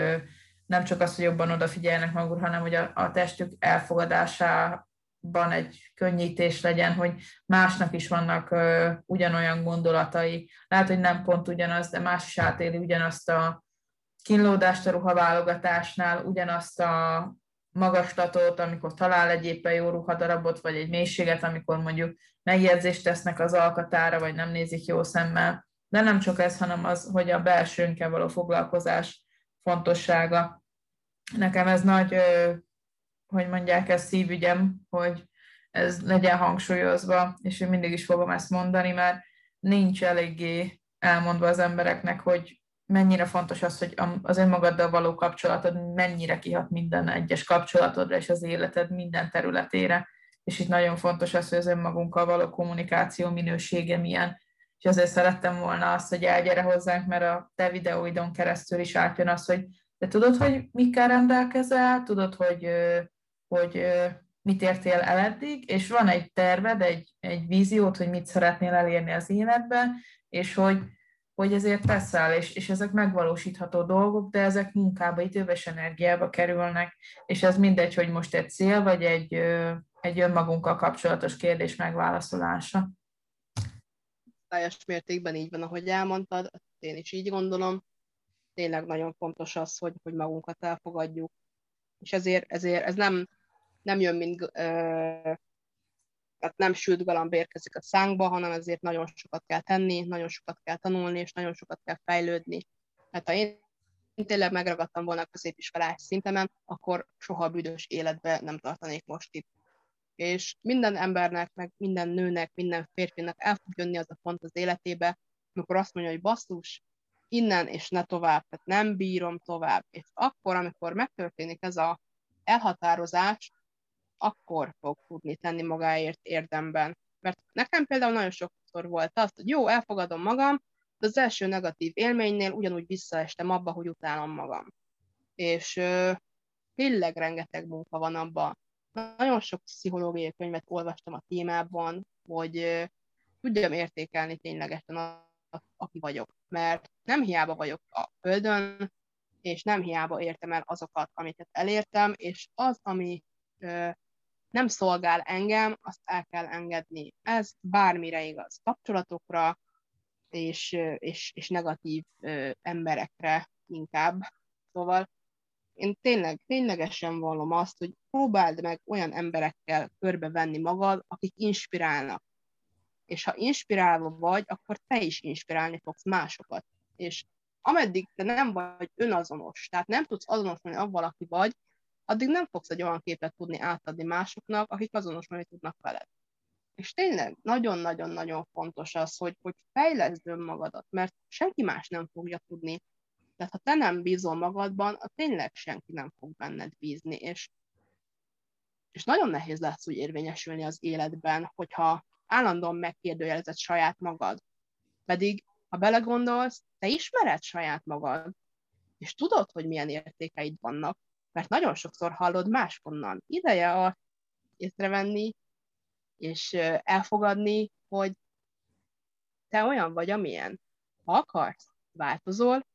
A: nem csak az, hogy jobban odafigyelnek magukra, hanem hogy a, a testük elfogadásában egy könnyítés legyen, hogy másnak is vannak ö, ugyanolyan gondolatai. Lehet, hogy nem pont ugyanaz, de más is átéli ugyanazt a kínlódást a ruhaválogatásnál, ugyanazt a magaslatot, amikor talál egy éppen jó ruhadarabot, vagy egy mélységet, amikor mondjuk megjegyzést tesznek az alkatára, vagy nem nézik jó szemmel. De nem csak ez, hanem az, hogy a belsőnkkel való foglalkozás fontossága. Nekem ez nagy, hogy mondják, ez szívügyem, hogy ez legyen hangsúlyozva, és én mindig is fogom ezt mondani, mert nincs eléggé elmondva az embereknek, hogy mennyire fontos az, hogy az önmagaddal való kapcsolatod mennyire kihat minden egyes kapcsolatodra és az életed minden területére. És itt nagyon fontos az, hogy az önmagunkkal való kommunikáció minősége milyen. És azért szerettem volna azt, hogy elgyere hozzánk, mert a te videóidon keresztül is átjön az, hogy te tudod, hogy mikkel rendelkezel, tudod, hogy, hogy mit értél el eddig, és van egy terved, egy, egy víziót, hogy mit szeretnél elérni az életben, és hogy hogy ezért teszel, és, és ezek megvalósítható dolgok, de ezek munkába, időbe és energiába kerülnek, és ez mindegy, hogy most egy cél, vagy egy, egy önmagunkkal kapcsolatos kérdés megválaszolása.
B: Teljes mértékben így van, ahogy elmondtad, én is így gondolom. Tényleg nagyon fontos az, hogy, hogy magunkat elfogadjuk. És ezért, ezért ez nem, nem jön, mint tehát nem sült galamb érkezik a szánkba, hanem ezért nagyon sokat kell tenni, nagyon sokat kell tanulni, és nagyon sokat kell fejlődni. Hát ha én tényleg megragadtam volna a középiskolás szintemen, akkor soha büdös életbe nem tartanék most itt. És minden embernek, meg minden nőnek, minden férfinak el fog jönni az a pont az életébe, amikor azt mondja, hogy basszus, innen és ne tovább, tehát nem bírom tovább. És akkor, amikor megtörténik ez a elhatározás, akkor fog tudni tenni magáért érdemben. Mert nekem például nagyon sokszor volt az, hogy jó, elfogadom magam, de az első negatív élménynél ugyanúgy visszaestem abba, hogy utálom magam. És ö, tényleg rengeteg munka van abban. Nagyon sok pszichológiai könyvet olvastam a témában, hogy tudjam értékelni ténylegesen a, a, aki vagyok. Mert nem hiába vagyok a földön, és nem hiába értem el azokat, amiket elértem, és az, ami ö, nem szolgál engem, azt el kell engedni. Ez bármire igaz. Kapcsolatokra és, és, és negatív ö, emberekre inkább. Szóval én tényleg, ténylegesen vallom azt, hogy próbáld meg olyan emberekkel körbevenni magad, akik inspirálnak. És ha inspirálva vagy, akkor te is inspirálni fogsz másokat. És ameddig te nem vagy önazonos, tehát nem tudsz azonosulni avval, aki vagy, addig nem fogsz egy olyan képet tudni átadni másoknak, akik azonosulni tudnak veled. És tényleg nagyon-nagyon-nagyon fontos az, hogy, hogy fejleszd önmagadat, mert senki más nem fogja tudni. Tehát ha te nem bízol magadban, a tényleg senki nem fog benned bízni, és, És nagyon nehéz lesz úgy érvényesülni az életben, hogyha állandóan megkérdőjelezed saját magad. Pedig, ha belegondolsz, te ismered saját magad, és tudod, hogy milyen értékeid vannak, mert nagyon sokszor hallod máskonnan. Ideje a észrevenni, és elfogadni, hogy te olyan vagy, amilyen. Ha akarsz, változol,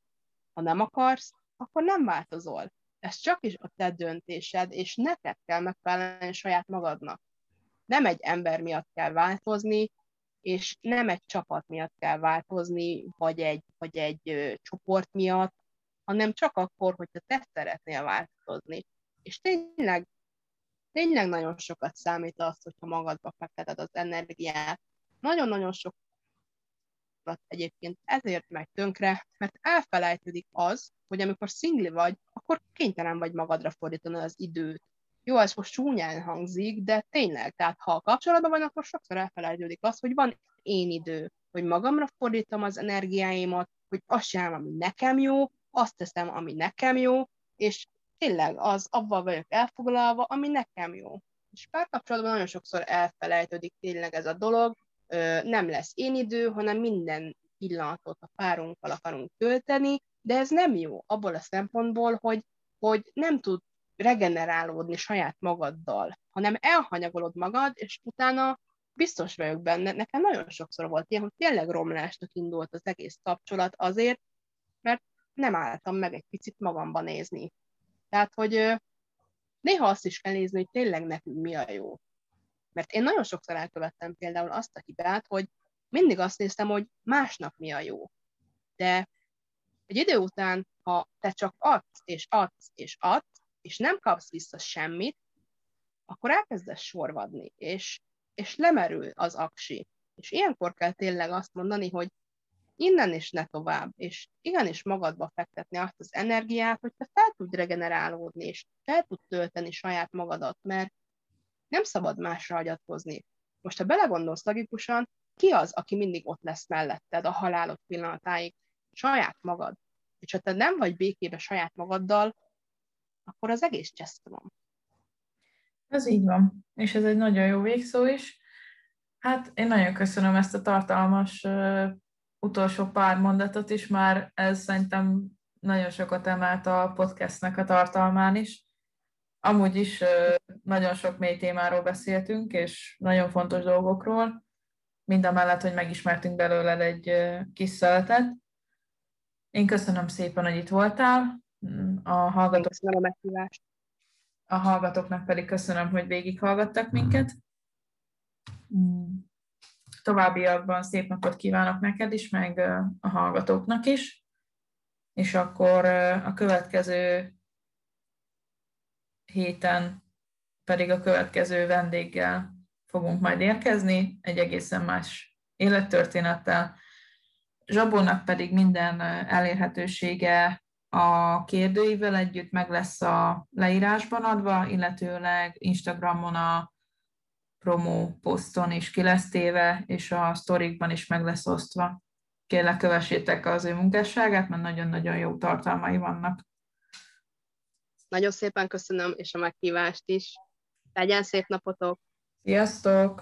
B: ha nem akarsz, akkor nem változol. Ez csak is a te döntésed, és neked kell megfelelni saját magadnak. Nem egy ember miatt kell változni, és nem egy csapat miatt kell változni, vagy egy, vagy egy ö, csoport miatt, hanem csak akkor, hogyha te szeretnél változni. És tényleg, tényleg nagyon sokat számít az, hogyha magadba fekteted az energiát. Nagyon-nagyon sok egyébként ezért megy tönkre, mert elfelejtődik az, hogy amikor szingli vagy, akkor kénytelen vagy magadra fordítani az időt. Jó, ez most csúnyán hangzik, de tényleg, tehát ha a kapcsolatban van, akkor sokszor elfelejtődik az, hogy van én idő, hogy magamra fordítom az energiáimat, hogy azt sem, ami nekem jó, azt teszem, ami nekem jó, és tényleg az abban vagyok elfoglalva, ami nekem jó. És párkapcsolatban nagyon sokszor elfelejtődik tényleg ez a dolog, nem lesz én idő, hanem minden pillanatot a párunkkal akarunk tölteni, de ez nem jó abból a szempontból, hogy, hogy nem tud regenerálódni saját magaddal, hanem elhanyagolod magad, és utána biztos vagyok benne, nekem nagyon sokszor volt ilyen, hogy tényleg romlásnak indult az egész kapcsolat azért, mert nem álltam meg egy picit magamba nézni. Tehát, hogy néha azt is kell nézni, hogy tényleg nekünk mi a jó. Mert én nagyon sokszor elkövettem például azt a hibát, hogy mindig azt néztem, hogy másnak mi a jó. De egy idő után, ha te csak adsz, és adsz, és adsz, és nem kapsz vissza semmit, akkor elkezdesz sorvadni, és, és lemerül az aksi. És ilyenkor kell tényleg azt mondani, hogy innen is ne tovább, és igenis magadba fektetni azt az energiát, hogy te fel tud regenerálódni, és fel tud tölteni saját magadat, mert nem szabad másra hagyatkozni. Most, ha belegondolsz logikusan, ki az, aki mindig ott lesz melletted a halálod pillanatáig? Saját magad. És ha te nem vagy békébe saját magaddal, akkor az egész csesztelen.
A: Ez így van. És ez egy nagyon jó végszó is. Hát én nagyon köszönöm ezt a tartalmas uh, utolsó pár mondatot is, már ez szerintem nagyon sokat emelt a podcastnek a tartalmán is. Amúgy is nagyon sok mély témáról beszéltünk, és nagyon fontos dolgokról, mind a mellett, hogy megismertünk belőled egy kis szeletet. Én köszönöm szépen, hogy itt voltál. A hallgatók...
B: Köszönöm a meghívást.
A: A hallgatóknak pedig köszönöm, hogy végighallgattak minket. Továbbiakban szép napot kívánok neked is, meg a hallgatóknak is. És akkor a következő héten pedig a következő vendéggel fogunk majd érkezni, egy egészen más élettörténettel. Zsabónak pedig minden elérhetősége a kérdőivel együtt meg lesz a leírásban adva, illetőleg Instagramon a promo poszton is ki lesz téve, és a sztorikban is meg lesz osztva. Kérlek, kövessétek az ő munkásságát, mert nagyon-nagyon jó tartalmai vannak.
B: Nagyon szépen köszönöm, és a meghívást is. Legyen szép napotok!
A: Sziasztok!